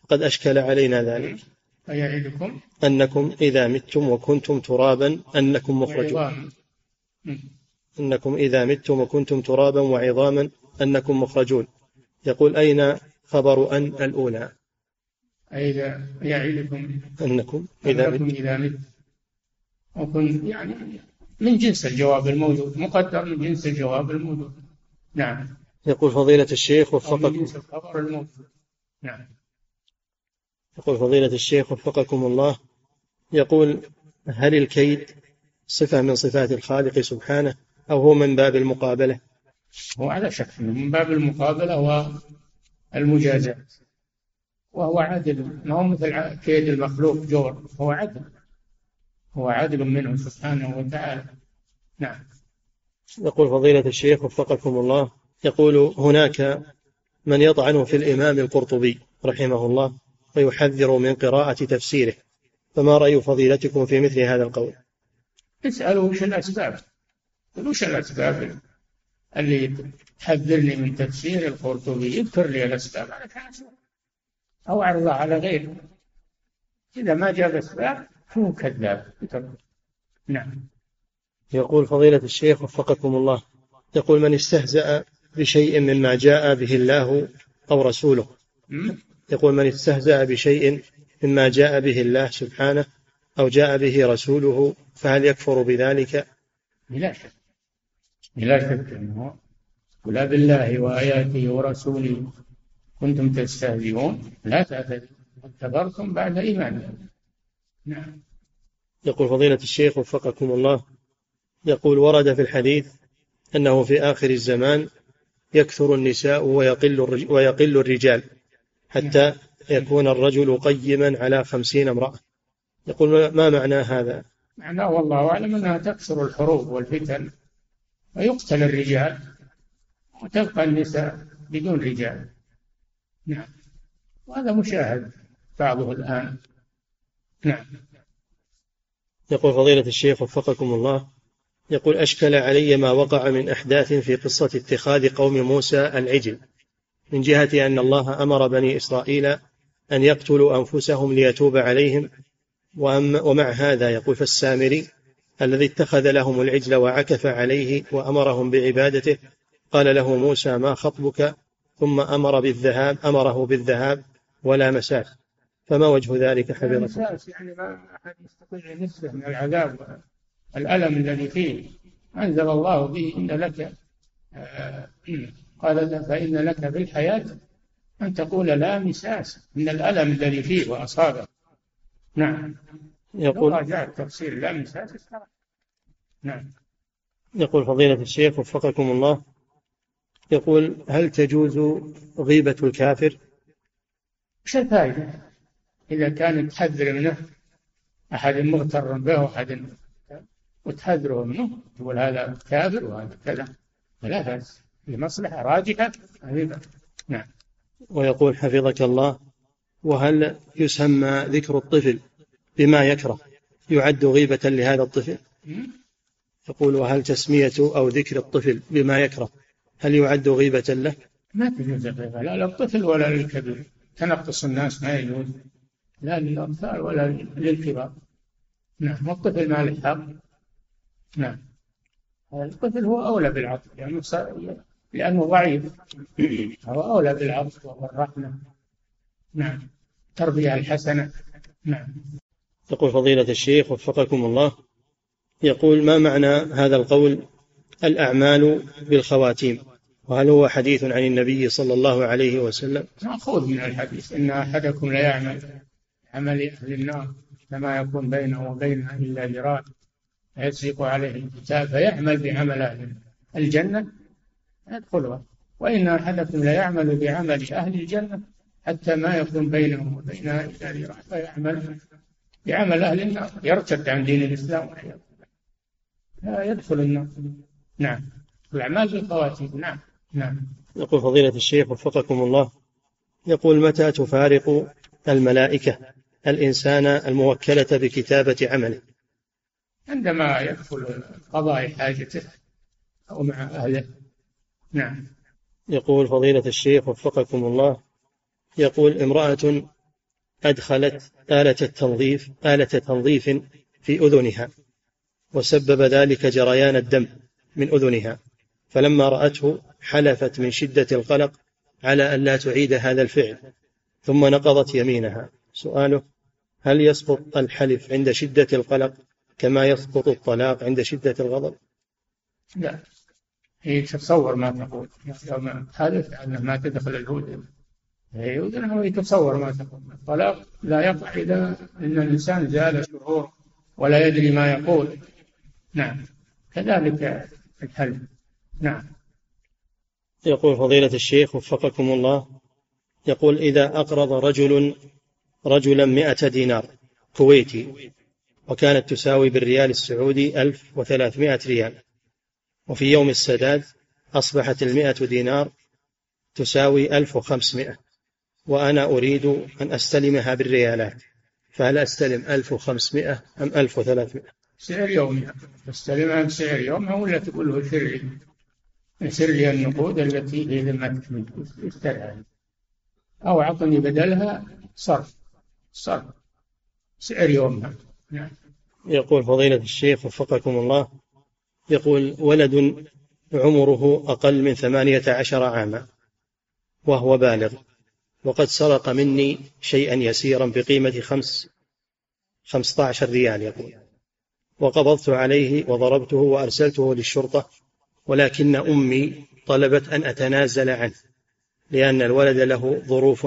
قد أشكل علينا ذلك؟
أيعدكم؟
أنكم إذا متم وكنتم ترابا أنكم مخرجون. أنكم إذا متم وكنتم ترابا وعظاما أنكم مخرجون. يقول أين خبر أن الأولى؟
إذا يعدكم
أنكم إذا
أنكم إذا مت. وكن يعني من جنس الجواب الموجود مقدر من جنس الجواب الموجود. نعم.
يقول فضيلة الشيخ وفقكم
جنس الخبر الموجود. نعم.
يقول فضيلة الشيخ وفقكم الله يقول هل الكيد صفة من صفات الخالق سبحانه أو هو من باب المقابلة؟
هو على شك من باب المقابلة والمجازاة وهو عدل. ما هو مثل كيد المخلوق جور هو عدل. هو عدل منه سبحانه وتعالى. نعم.
يقول فضيلة الشيخ وفقكم الله يقول هناك من يطعن في الإمام القرطبي رحمه الله ويحذر من قراءة تفسيره. فما رأي فضيلتكم في مثل هذا القول؟
اسألوا وش الأسباب. وش الأسباب؟ اللي تحذرني من تفسير القرطبي؟ يذكر لي الأسباب. أنا كان أو أعرضها على غيره. إذا ما جاب أسباب فهو كذاب. نعم.
يقول فضيلة الشيخ وفقكم الله يقول من استهزأ بشيء مما جاء به الله أو رسوله. يقول من استهزأ بشيء مما جاء به الله سبحانه أو جاء به رسوله فهل يكفر بذلك؟
بلا شك. بلا شك أنه ولا بالله وآياته ورسوله. كنتم تستهزئون لا تعتذروا كفرتم بعد إيمانكم. نعم.
يقول فضيلة الشيخ وفقكم الله يقول ورد في الحديث أنه في آخر الزمان يكثر النساء ويقل ويقل الرجال حتى يكون الرجل قيما على خمسين امرأة. يقول ما معنى هذا؟
معناه والله أعلم أنها تكثر الحروب والفتن ويقتل الرجال وتبقى النساء بدون رجال. نعم. وهذا مشاهد بعضه الآن. نعم.
يقول فضيلة الشيخ وفقكم الله يقول أشكل علي ما وقع من أحداث في قصة اتخاذ قوم موسى العجل من جهة أن الله أمر بني إسرائيل أن يقتلوا أنفسهم ليتوب عليهم ومع هذا يقول فالسامري الذي اتخذ لهم العجل وعكف عليه وأمرهم بعبادته قال له موسى ما خطبك؟ ثم أمر بالذهاب أمره بالذهاب ولا مساس فما وجه ذلك حفظكم
مساس يعني ما أحد يستطيع ينسه من العذاب والألم الذي فيه. أنزل الله به إن لك آه قال فإن لك في الحياة أن تقول لا مساس من الألم الذي فيه وأصابه. نعم. يقول راجع التفسير لا مساس نعم.
يقول فضيلة الشيخ وفقكم الله. يقول هل تجوز غيبة الكافر؟
وش الفائدة؟ إذا كان تحذر منه أحد مغتر به أحد وتحذره منه تقول هذا كافر وهذا كذا. فلا بأس لمصلحة راجحة. نعم.
ويقول حفظك الله وهل يسمى ذكر الطفل بما يكره يعد غيبة لهذا الطفل؟ يقول وهل تسمية أو ذكر الطفل بما يكره هل يعد غيبة له؟
ما تجوز غيبة لا للطفل ولا للكبير. تنقص الناس ما يجوز لا للأطفال ولا للكبار. نعم الطفل ما له حق. نعم. الطفل هو أولى بالعطف لأنه يعني لأنه ضعيف. هو أولى بالعطف والرحمة نعم. التربية الحسنة. نعم.
يقول فضيلة الشيخ وفقكم الله يقول ما معنى هذا القول؟ الأعمال بالخواتيم. وهل هو حديث عن النبي صلى الله عليه وسلم؟
مأخوذ من الحديث إن أحدكم لا يعمل عمل أهل النار فما يكون بينه وبينها إلا ذراع فيسبق عليه الكتاب فيعمل بعمل أهل الجنة يدخلها. وإن أحدكم لا يعمل بعمل أهل الجنة حتى ما يكون بينه وبينها إلا ذراع فيعمل بعمل أهل النار. يرتد عن دين الإسلام لا يدخل النار. نعم. الأعمال بالخواتيم. نعم. نعم.
يقول فضيلة الشيخ وفقكم الله يقول متى تفارق الملائكة الإنسان الموكلة بكتابة عمله؟
عندما يدخل قضاء حاجته أو مع أهله. نعم.
يقول فضيلة الشيخ وفقكم الله يقول امرأة أدخلت آلة التنظيف آلة تنظيف في أذنها وسبب ذلك جريان الدم من أذنها فلما رأته حلفت من شدة القلق على أن لا تعيد هذا الفعل ثم نقضت يمينها. سؤاله هل يسقط الحلف عند شدة القلق كما يسقط الطلاق عند شدة الغضب؟
لا. هي تتصور ما تقول. حلف أنه ما تدخل الهود. يؤذنها ويتصور ما تقول. الطلاق لا يقع إذا أن الإنسان زال شعور ولا يدري ما يقول. نعم. كذلك الحلف. نعم.
يقول فضيلة الشيخ وفقكم الله يقول إذا أقرض رجل رجلا مئة دينار كويتي وكانت تساوي بالريال السعودي ألف وثلاثمائة ريال وفي يوم السداد أصبحت المئة دينار تساوي ألف وخمسمائة وأنا أريد أن أستلمها بالريالات فهل أستلم ألف وخمسمائة أم ألف وثلاثمائة؟
سعر يومها تستلمها بسعر يومها ولا تقول له سر لي النقود التي في ذمتك اشترها أو أعطني بدلها صرف صرف. سعر يومها. نعم.
يقول فضيلة الشيخ وفقكم الله يقول ولد عمره أقل من ثمانية عشر عاما وهو بالغ وقد سرق مني شيئا يسيرا بقيمة خمس خمسة عشر ريال يقول. وقبضت عليه وضربته وأرسلته للشرطة ولكن أمي طلبت أن أتنازل عنه لأن الولد له ظروف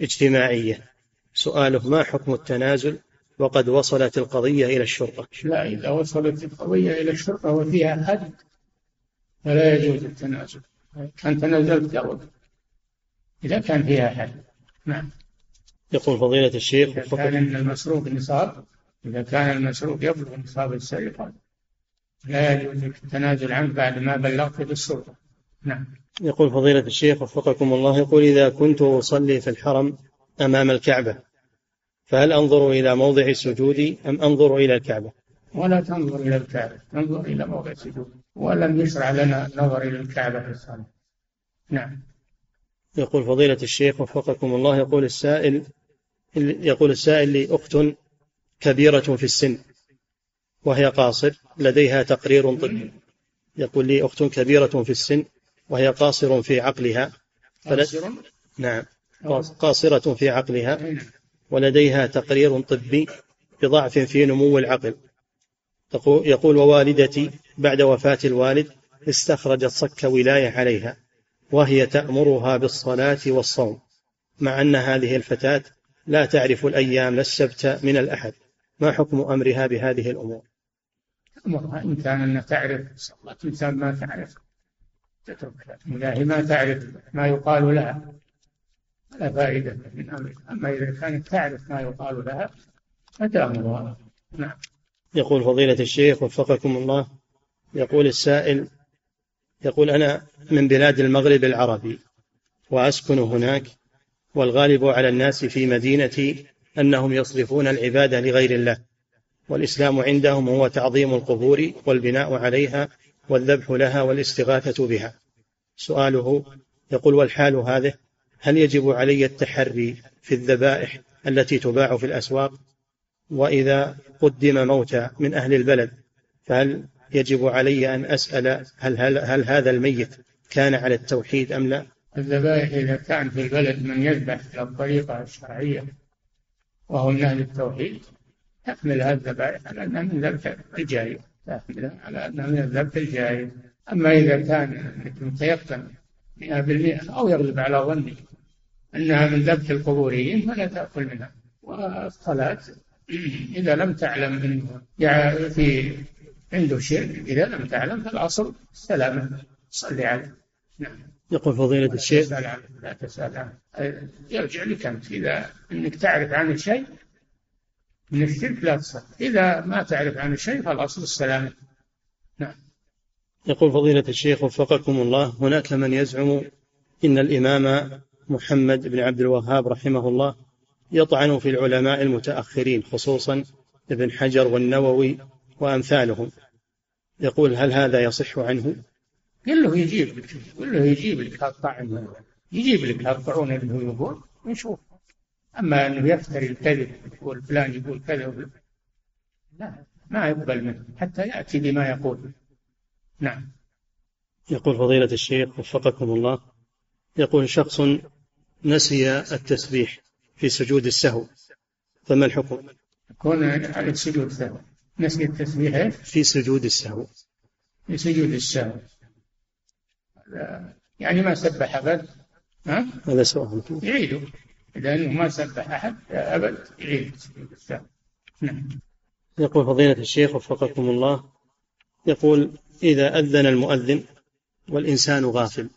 اجتماعية. سؤاله ما حكم التنازل؟ وقد وصلت القضية إلى الشرطة.
لا إذا وصلت القضية إلى الشرطة وفيها حد فلا يجوز التنازل. أنت نزلت قبل إذا كان فيها حد نعم.
يقول فضيلة الشيخ
إذا كان المسروق نصاب إذا كان المسروق يبلغ نصاب السرقة لا يجوز التنازل عنه بعد ما بلغت بالسلطة. نعم.
يقول فضيلة الشيخ وفقكم الله يقول إذا كنت أصلي في الحرم أمام الكعبة فهل أنظر إلى موضع سجودي أم أنظر إلى الكعبة؟
ولا تنظر إلى الكعبة تنظر إلى موضع السجود ولم يشرع لنا النظر إلى الكعبة في الصلاة. نعم.
يقول فضيلة الشيخ وفقكم الله يقول السائل يقول السائل لي أخت كبيرة في السن وهي قاصر لديها تقرير طبي. يقول لي أخت كبيرة في السن وهي قاصر في عقلها.
قاصر؟
نعم. قاصرة في عقلها ولديها تقرير طبي بضعف في نمو العقل. يقول ووالدتي بعد وفاة الوالد استخرجت صك ولاية عليها وهي تأمرها بالصلاة والصوم مع أن هذه الفتاة لا تعرف الأيام لا السبت من الأحد. ما حكم أمرها بهذه الأمور؟
أمرها إن كان أنها تعرف صلاة إنسان ما تعرف تترك إذا ما تعرف ما يقال لها لا فائدة من أمرها أما إذا كانت تعرف ما يقال لها فتأمرها نعم.
يقول فضيلة الشيخ وفقكم الله يقول السائل يقول أنا من بلاد المغرب العربي وأسكن هناك والغالب على الناس في مدينتي أنهم يصرفون العبادة لغير الله. والإسلام عندهم هو تعظيم القبور والبناء عليها والذبح لها والاستغاثة بها. سؤاله يقول والحال هذه؟ هل يجب علي التحري في الذبائح التي تباع في الأسواق؟ وإذا قدم موتى من أهل البلد فهل يجب علي أن أسأل هل, هل, هل هذا الميت كان على التوحيد أم لا؟
الذبائح إذا كان في البلد من يذبح على الطريقة الشرعية وهو من أهل التوحيد تحمل هذه الذبائح على أنها من ذبح الجاهل. تحملها على أنها من الذبح الجاهل. أما إذا كان متيقن 100% أو يغلب على ظنك أنها من ذبح القبوريين فلا تأكل منها. والصلاة (clears throat) إذا لم تعلم يعني في عنده شرك إذا لم تعلم فالأصل السلامة صلي عليه. نعم.
يقول فضيلة الشيخ.
لا تسأل عنه. يرجع لك أنت إذا أنك تعرف عن شيء من الشرك لا تصل إذا ما تعرف عن شيء فالأصل السلامة. نعم.
يقول فضيلة الشيخ وفقكم الله هناك من يزعم إن الإمام محمد بن عبد الوهاب رحمه الله يطعن في العلماء المتأخرين خصوصا ابن حجر والنووي وأمثالهم. يقول هل هذا يصح عنه؟
قل له يجيب لك قل له يجيب لك هالطعن يجيب لك هالطعون اللي هو يقول نشوف أما أنه يفتري الكذب يقول فلان يقول كذا لا ما يقبل منه حتى يأتي بما يقول. نعم.
يقول فضيلة الشيخ وفقكم الله يقول شخص نسي التسبيح في سجود السهو فما الحكم؟
يكون على سجود السهو. نسي التسبيح
في سجود السهو.
في سجود السهو. يعني ما سبح أبد ها؟
هذا سؤال.
يعيده. لأنه ما سبح أحد أبد يعيد نعم.
يقول فضيلة الشيخ وفقكم الله يقول إذا أذن المؤذن والإنسان غافل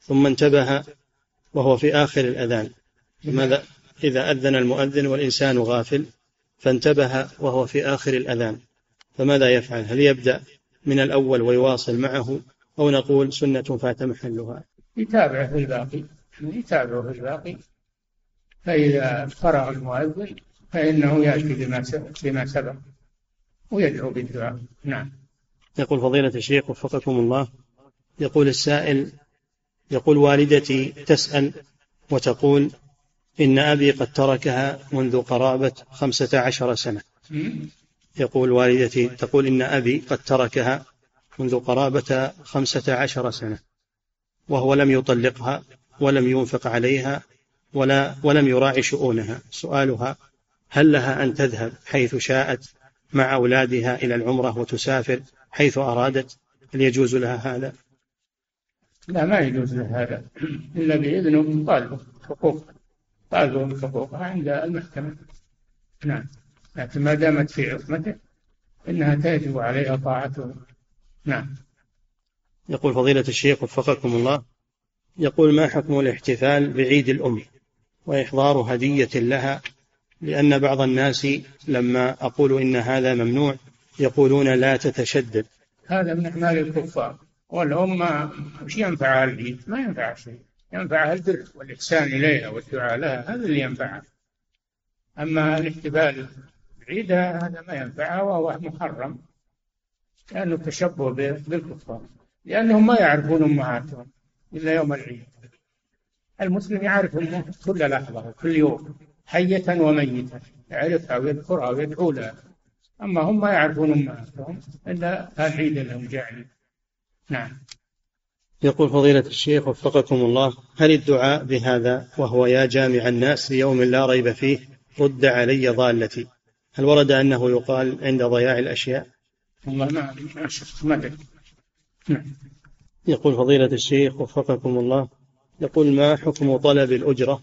ثم انتبه وهو في آخر الأذان لماذا؟ إذا أذن المؤذن والإنسان غافل فانتبه وهو في آخر الأذان فماذا يفعل؟ هل يبدأ من الأول ويواصل معه أو نقول سنة فات محلها؟
يتابعه في الباقي. يتابعه في الباقي. فإذا فرغ المؤذن فإنه يأتي بما بما سبق ويدعو بالدعاء. نعم.
يقول فضيلة الشيخ وفقكم الله يقول السائل يقول والدتي تسأل وتقول إن أبي قد تركها منذ قرابة خمسة عشر سنة. يقول والدتي تقول إن أبي قد تركها منذ قرابة خمسة عشر سنة وهو لم يطلقها ولم ينفق عليها ولا ولم يراعي شؤونها. سؤالها هل لها أن تذهب حيث شاءت مع أولادها إلى العمرة وتسافر حيث أرادت؟ هل يجوز لها هذا؟
لا ما يجوز لها هذا. إلا بإذنه طالبه حقوق. طالبه حقوقها عند المحكمة. نعم. لكن ما دامت في عصمته إنها تجب عليها طاعته. نعم.
يقول فضيلة الشيخ وفقكم الله يقول ما حكم الاحتفال بعيد الأم؟ وإحضار هدية لها لأن بعض الناس لما أقول إن هذا ممنوع يقولون لا تتشدد.
هذا من أعمال الكفار. والأمة وش ينفعها العيد؟ ما ينفع شيء. ينفعها البر والإحسان إليها والدعاء لها هذا اللي ينفعها أما الاحتفال بعيد هذا ما ينفعها وهو محرم. لأنه تشبه بالكفار. لأنهم ما يعرفون أمهاتهم إلا يوم العيد. المسلم يعرف أمه كل لحظة وكل يوم حية وميتة يعرفها ويذكرها ويدعو لها أما هم ما يعرفون أمهاتهم إلا العيد لهم جاعل نعم.
يقول فضيلة الشيخ وفقكم الله هل الدعاء بهذا وهو يا جامع الناس ليوم لا ريب فيه رد علي ضالتي؟ هل ورد أنه يقال عند ضياع الأشياء؟
والله ما ما شفت ما
نعم. يقول فضيلة الشيخ وفقكم الله يقول ما حكم طلب الأجرة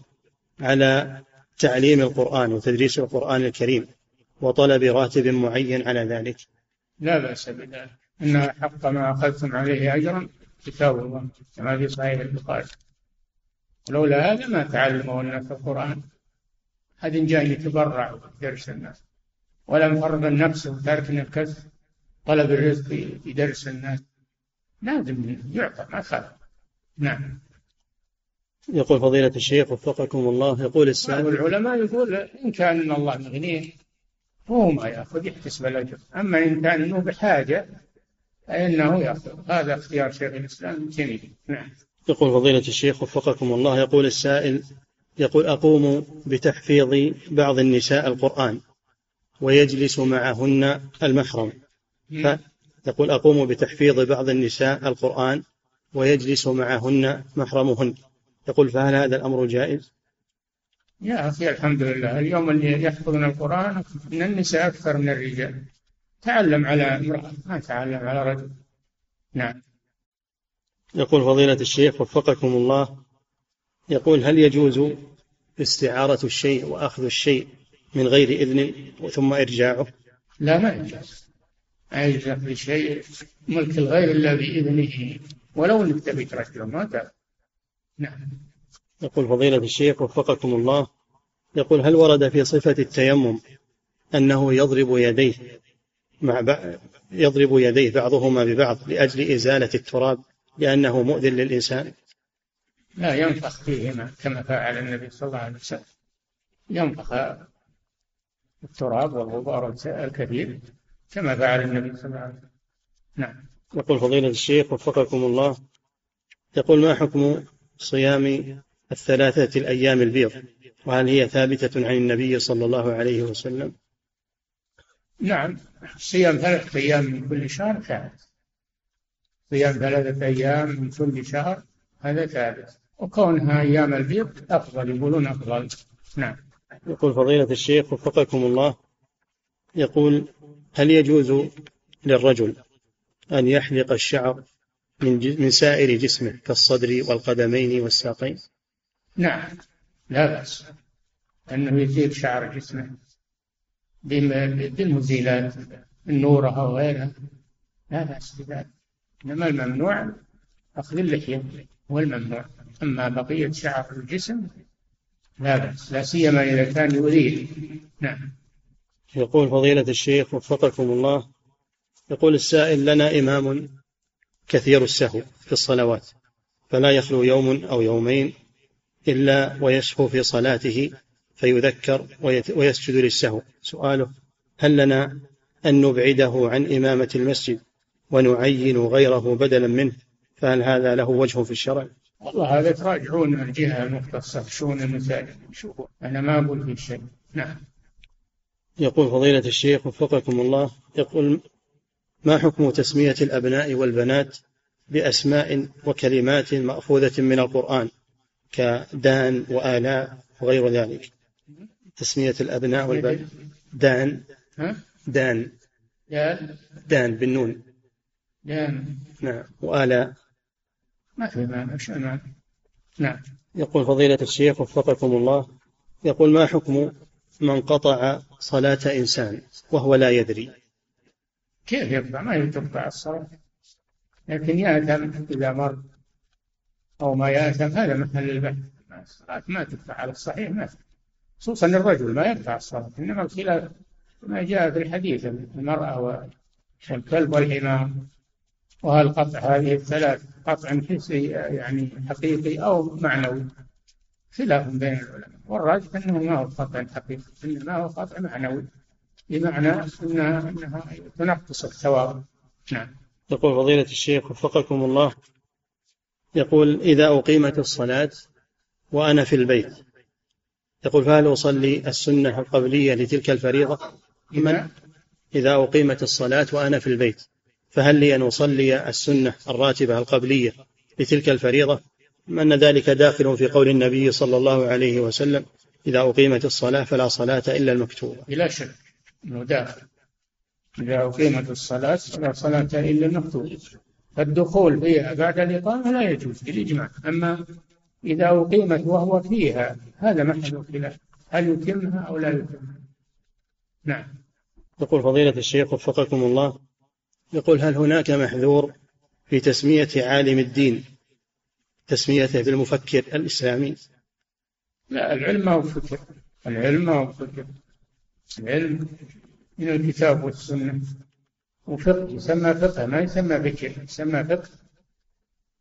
على تعليم القرآن وتدريس القرآن الكريم وطلب راتب معين على ذلك؟
لا بأس بذلك. إن حق ما أخذتم عليه أجرا كتاب الله كما في صحيح البخاري. ولولا هذا ما تعلموا الناس القرآن هذا جاي يتبرع بدرس الناس. ولا فرض النفس وترك الكسب طلب الرزق في درس الناس. لازم يعطى ما خالف. نعم.
يقول فضيلة الشيخ وفقكم الله يقول السائل
العلماء يقول إن كان الله مغنيه هو ما يأخذ يحتسب الأجر. أما إن كان إنه بحاجة فإنه يأخذ. هذا اختيار شيخ الإسلام ابن تيمية نعم.
يقول فضيلة الشيخ وفقكم الله يقول السائل يقول أقوم بتحفيظ بعض النساء القرآن ويجلس معهن المحرم. يقول أقوم بتحفيظ بعض النساء القرآن ويجلس معهن محرمهن. يقول فهل هذا الأمر جائز؟
يا أخي الحمد لله اليوم اللي يحفظون القرآن من النساء أكثر من الرجال. تعلم على امرأة ما تعلم على رجل. نعم.
يقول فضيلة الشيخ وفقكم الله يقول هل يجوز استعارة الشيء وأخذ الشيء من غير إذن ثم إرجاعه؟
لا ما يجوز. ما يجوز أخذ ملك الغير إلا بإذنه. ولو أنك تبي ترجعه ما تعرف نعم.
يقول فضيلة الشيخ وفقكم الله يقول هل ورد في صفة التيمم أنه يضرب يديه مع ب... يضرب يديه بعضهما ببعض لأجل إزالة التراب لأنه مؤذ للإنسان؟
لا ينفخ فيهما كما فعل النبي صلى الله عليه وسلم. ينفخ التراب والغبار الكثير كما فعل النبي صلى الله عليه وسلم. نعم.
يقول فضيلة الشيخ وفقكم الله يقول ما حكم صيام الثلاثة الأيام البيض وهل هي ثابتة عن النبي صلى الله عليه وسلم؟
نعم صيام ثلاثة أيام من كل شهر ثابت. صيام ثلاثة أيام من كل شهر هذا ثابت. وكونها أيام البيض أفضل يقولون أفضل. نعم.
يقول فضيلة الشيخ وفقكم الله يقول هل يجوز للرجل أن يحلق الشعر من من سائر جسمه كالصدر والقدمين والساقين؟
نعم. لا بأس. أنه يزيل شعر جسمه. بالمزيلات النورة أو غيرها لا بأس بذلك. إنما الممنوع أخذ اللحية هو الممنوع أما بقية شعر الجسم لا بأس. لا سيما إذا كان يريد. نعم.
يقول فضيلة الشيخ وفقكم الله يقول السائل لنا إمام كثير السهو في الصلوات فلا يخلو يوم أو يومين إلا ويسهو في صلاته فيذكر ويسجد للسهو. سؤاله هل لنا أن نبعده عن إمامة المسجد ونعين غيره بدلا منه؟ فهل هذا له وجه في الشرع؟
والله هذا تراجعون الجهة المختصة شؤون المساجد شوفوا أنا ما أقول في شيء. نعم.
يقول فضيلة الشيخ وفقكم الله يقول ما حكم تسمية الأبناء والبنات بأسماء وكلمات مأخوذة من القرآن كدان وآلاء وغير ذلك؟ تسمية الأبناء والبنات. دان. دان. دان بالنون.
دان.
نعم. وآلاء.
ما في معنى. نعم.
يقول فضيلة الشيخ وفقكم الله يقول ما حكم من قطع صلاة إنسان وهو لا يدري؟
كيف يقطع ما تقطع الصلاة لكن يأثم إذا مر أو ما يأثم هذا محل البحث. الصلاة ما تدفع على الصحيح ما. خصوصا الرجل ما يدفع الصلاة إنما الخلاف ما جاء في الحديث المرأة والكلب والحمار وهل قطع هذه الثلاث قطع حسي يعني حقيقي أو معنوي؟ خلاف بين العلماء. والراجح أنه ما هو قطع حقيقي إنما هو قطع معنوي. بمعنى أنها, أنها تنقص الثواب. نعم.
يقول فضيلة الشيخ وفقكم الله يقول إذا أقيمت الصلاة وأنا في البيت يقول فهل أصلي السنة القبلية لتلك الفريضة؟
إذا
إذا أقيمت الصلاة وأنا في البيت فهل لي أن أصلي السنة الراتبة القبلية لتلك الفريضة؟ أم أن ذلك داخل في قول النبي صلى الله عليه وسلم إذا أقيمت الصلاة فلا صلاة إلا المكتوبة.
بلا شك. أنه داخل إذا أقيمت الصلاة فلا صلاة إلا المكتوبة فالدخول فيها بعد الإقامة لا يجوز بالإجماع أما إذا أقيمت وهو فيها هذا محل الخلاف. هل يتمها أو لا يتمها؟ نعم.
يقول فضيلة الشيخ وفقكم الله يقول هل هناك محذور في تسمية عالم الدين تسميته بالمفكر الإسلامي؟
لا العلم ما هو فكر. العلم ما هو فكر. العلم من الكتاب والسنة. وفقه يسمى فقه ما يسمى فكر يسمى فقه.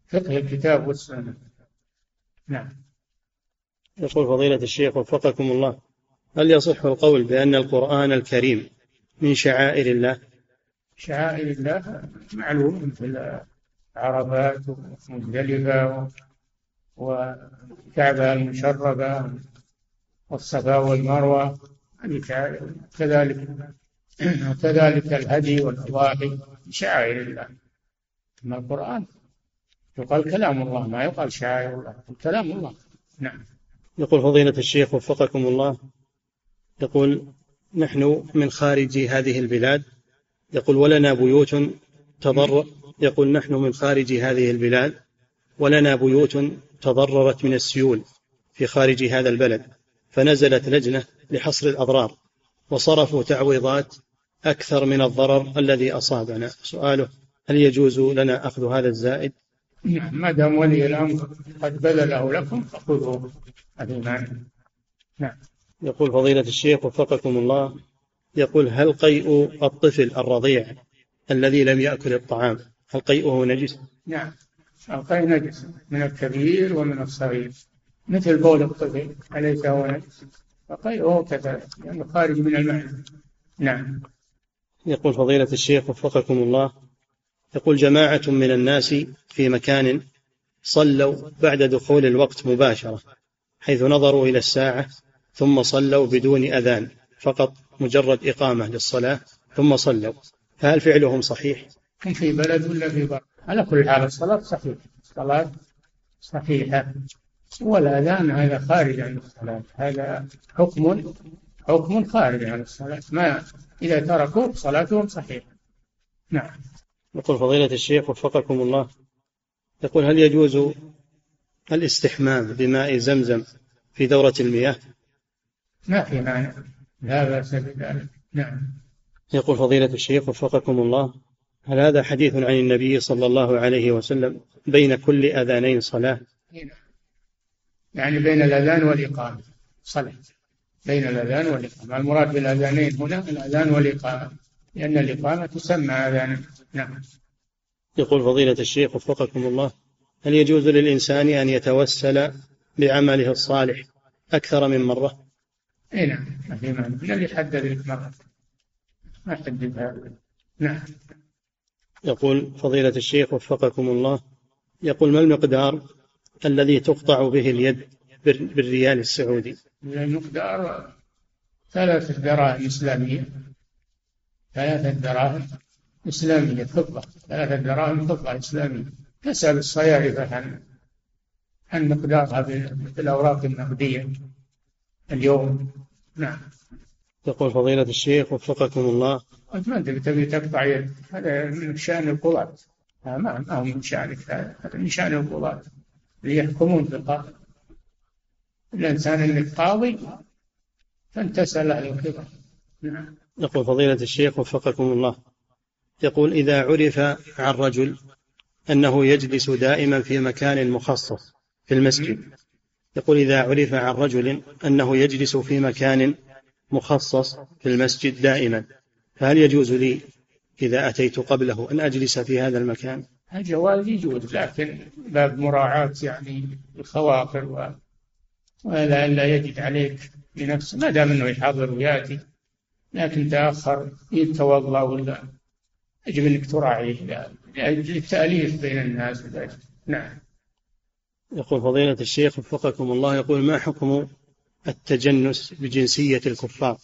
فقه الكتاب والسنة. نعم.
يقول فضيلة الشيخ وفقكم الله هل يصح القول بأن القرآن الكريم من شعائر الله؟
شعائر الله معلوم مثل عرفات ومزدلفة والكعبة المشرفة والصفا والمروة. كذلك وكذلك الهدي والأضاحي شعائر الله. أما القرآن يقال كلام الله ما يقال شعائر الله كلام الله. نعم.
يقول فضيلة الشيخ وفقكم الله يقول نحن من خارج هذه البلاد. يقول ولنا بيوت تضرر يقول نحن من خارج هذه البلاد ولنا بيوت تضررت من السيول في خارج هذا البلد. فنزلت لجنة لحصر الأضرار وصرفوا تعويضات أكثر من الضرر الذي أصابنا. سؤاله هل يجوز لنا أخذ هذا الزائد؟
نعم ما دام ولي الأمر قد بذله لكم فخذوه. هذه معنى نعم.
يقول فضيلة الشيخ وفقكم الله يقول هل قيء الطفل الرضيع الذي لم يأكل الطعام هل قيئه نجس؟
نعم القيء نجس من الكبير ومن الصغير. مثل بول الطفل أليس هو؟ فقيئه كذلك لأنه خارج من المعنى. نعم.
يقول فضيلة الشيخ وفقكم الله يقول جماعة من الناس في مكان صلوا بعد دخول الوقت مباشرة حيث نظروا إلى الساعة ثم صلوا بدون أذان فقط مجرد إقامة للصلاة ثم صلوا. فهل فعلهم صحيح؟
في بلد ولا في بر؟ على كل حال الصلاة صحيحة. الصلاة صحيحة. والأذان هذا خارج عن الصلاة. هذا حكم حكم خارج عن الصلاة. ما إذا تركوا صلاتهم صحيحة. نعم.
يقول فضيلة الشيخ وفقكم الله. يقول هل يجوز الاستحمام بماء زمزم في دورة المياه؟
ما في مانع. لا بأس بذلك. نعم.
يقول فضيلة الشيخ وفقكم الله. هل هذا حديث عن النبي صلى الله عليه وسلم بين كل أذانين صلاة؟
هنا. يعني بين الأذان والإقامة. صلاة بين الأذان والإقامة. المراد بالأذانين هنا الأذان والإقامة. لأن الإقامة تسمى أذانا. نعم.
يقول فضيلة الشيخ وفقكم الله هل يجوز للإنسان أن يتوسل بعمله الصالح أكثر من مرة؟
اي نعم. ما في مانع. من اللي حدد لك مرة. ما حدد هذا. نعم.
يقول فضيلة الشيخ وفقكم الله يقول ما المقدار الذي تقطع به اليد بالريال السعودي.
المقدار ثلاثة دراهم إسلامية. ثلاثة دراهم إسلامية فضة. ثلاثة دراهم فضة إسلامية. تسأل الصيارفة عن عن مقدارها في الأوراق النقدية اليوم. نعم.
يقول فضيلة الشيخ وفقكم الله.
ما أنت تبي تقطع يد؟ هذا من شأن القضاة. ما ما هو من شأنك. هذا من شأن القضاة. اللي يحكمون في القاضي الإنسان اللي قاضي فأنت تسأل أهل نعم.
يقول فضيلة الشيخ وفقكم الله. يقول إذا عرف عن رجل أنه يجلس دائما في مكان مخصص في المسجد يقول إذا عرف عن رجل أنه يجلس في مكان مخصص في المسجد دائما فهل يجوز لي إذا أتيت قبله أن أجلس في هذا المكان؟
الجواز يجوز لكن باب مراعاة يعني الخواطر و... ولا لا يجد عليك بنفسه. ما دام إنه يحضر ويأتي لكن تأخر يتوضأ ولا يجب إنك تراعيه لأجل التأليف بين الناس نعم.
يقول فضيلة الشيخ وفقكم الله يقول ما حكم التجنس بجنسية الكفار؟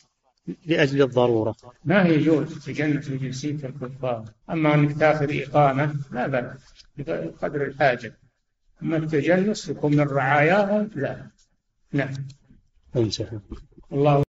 لأجل الضرورة.
ما يجوز التجنس بجنسية الكفار؟ أما أنك تأخذ إقامة لا بأس بقدر الحاجة. أما التجنس يكون من رعاياهم لا. نعم. الله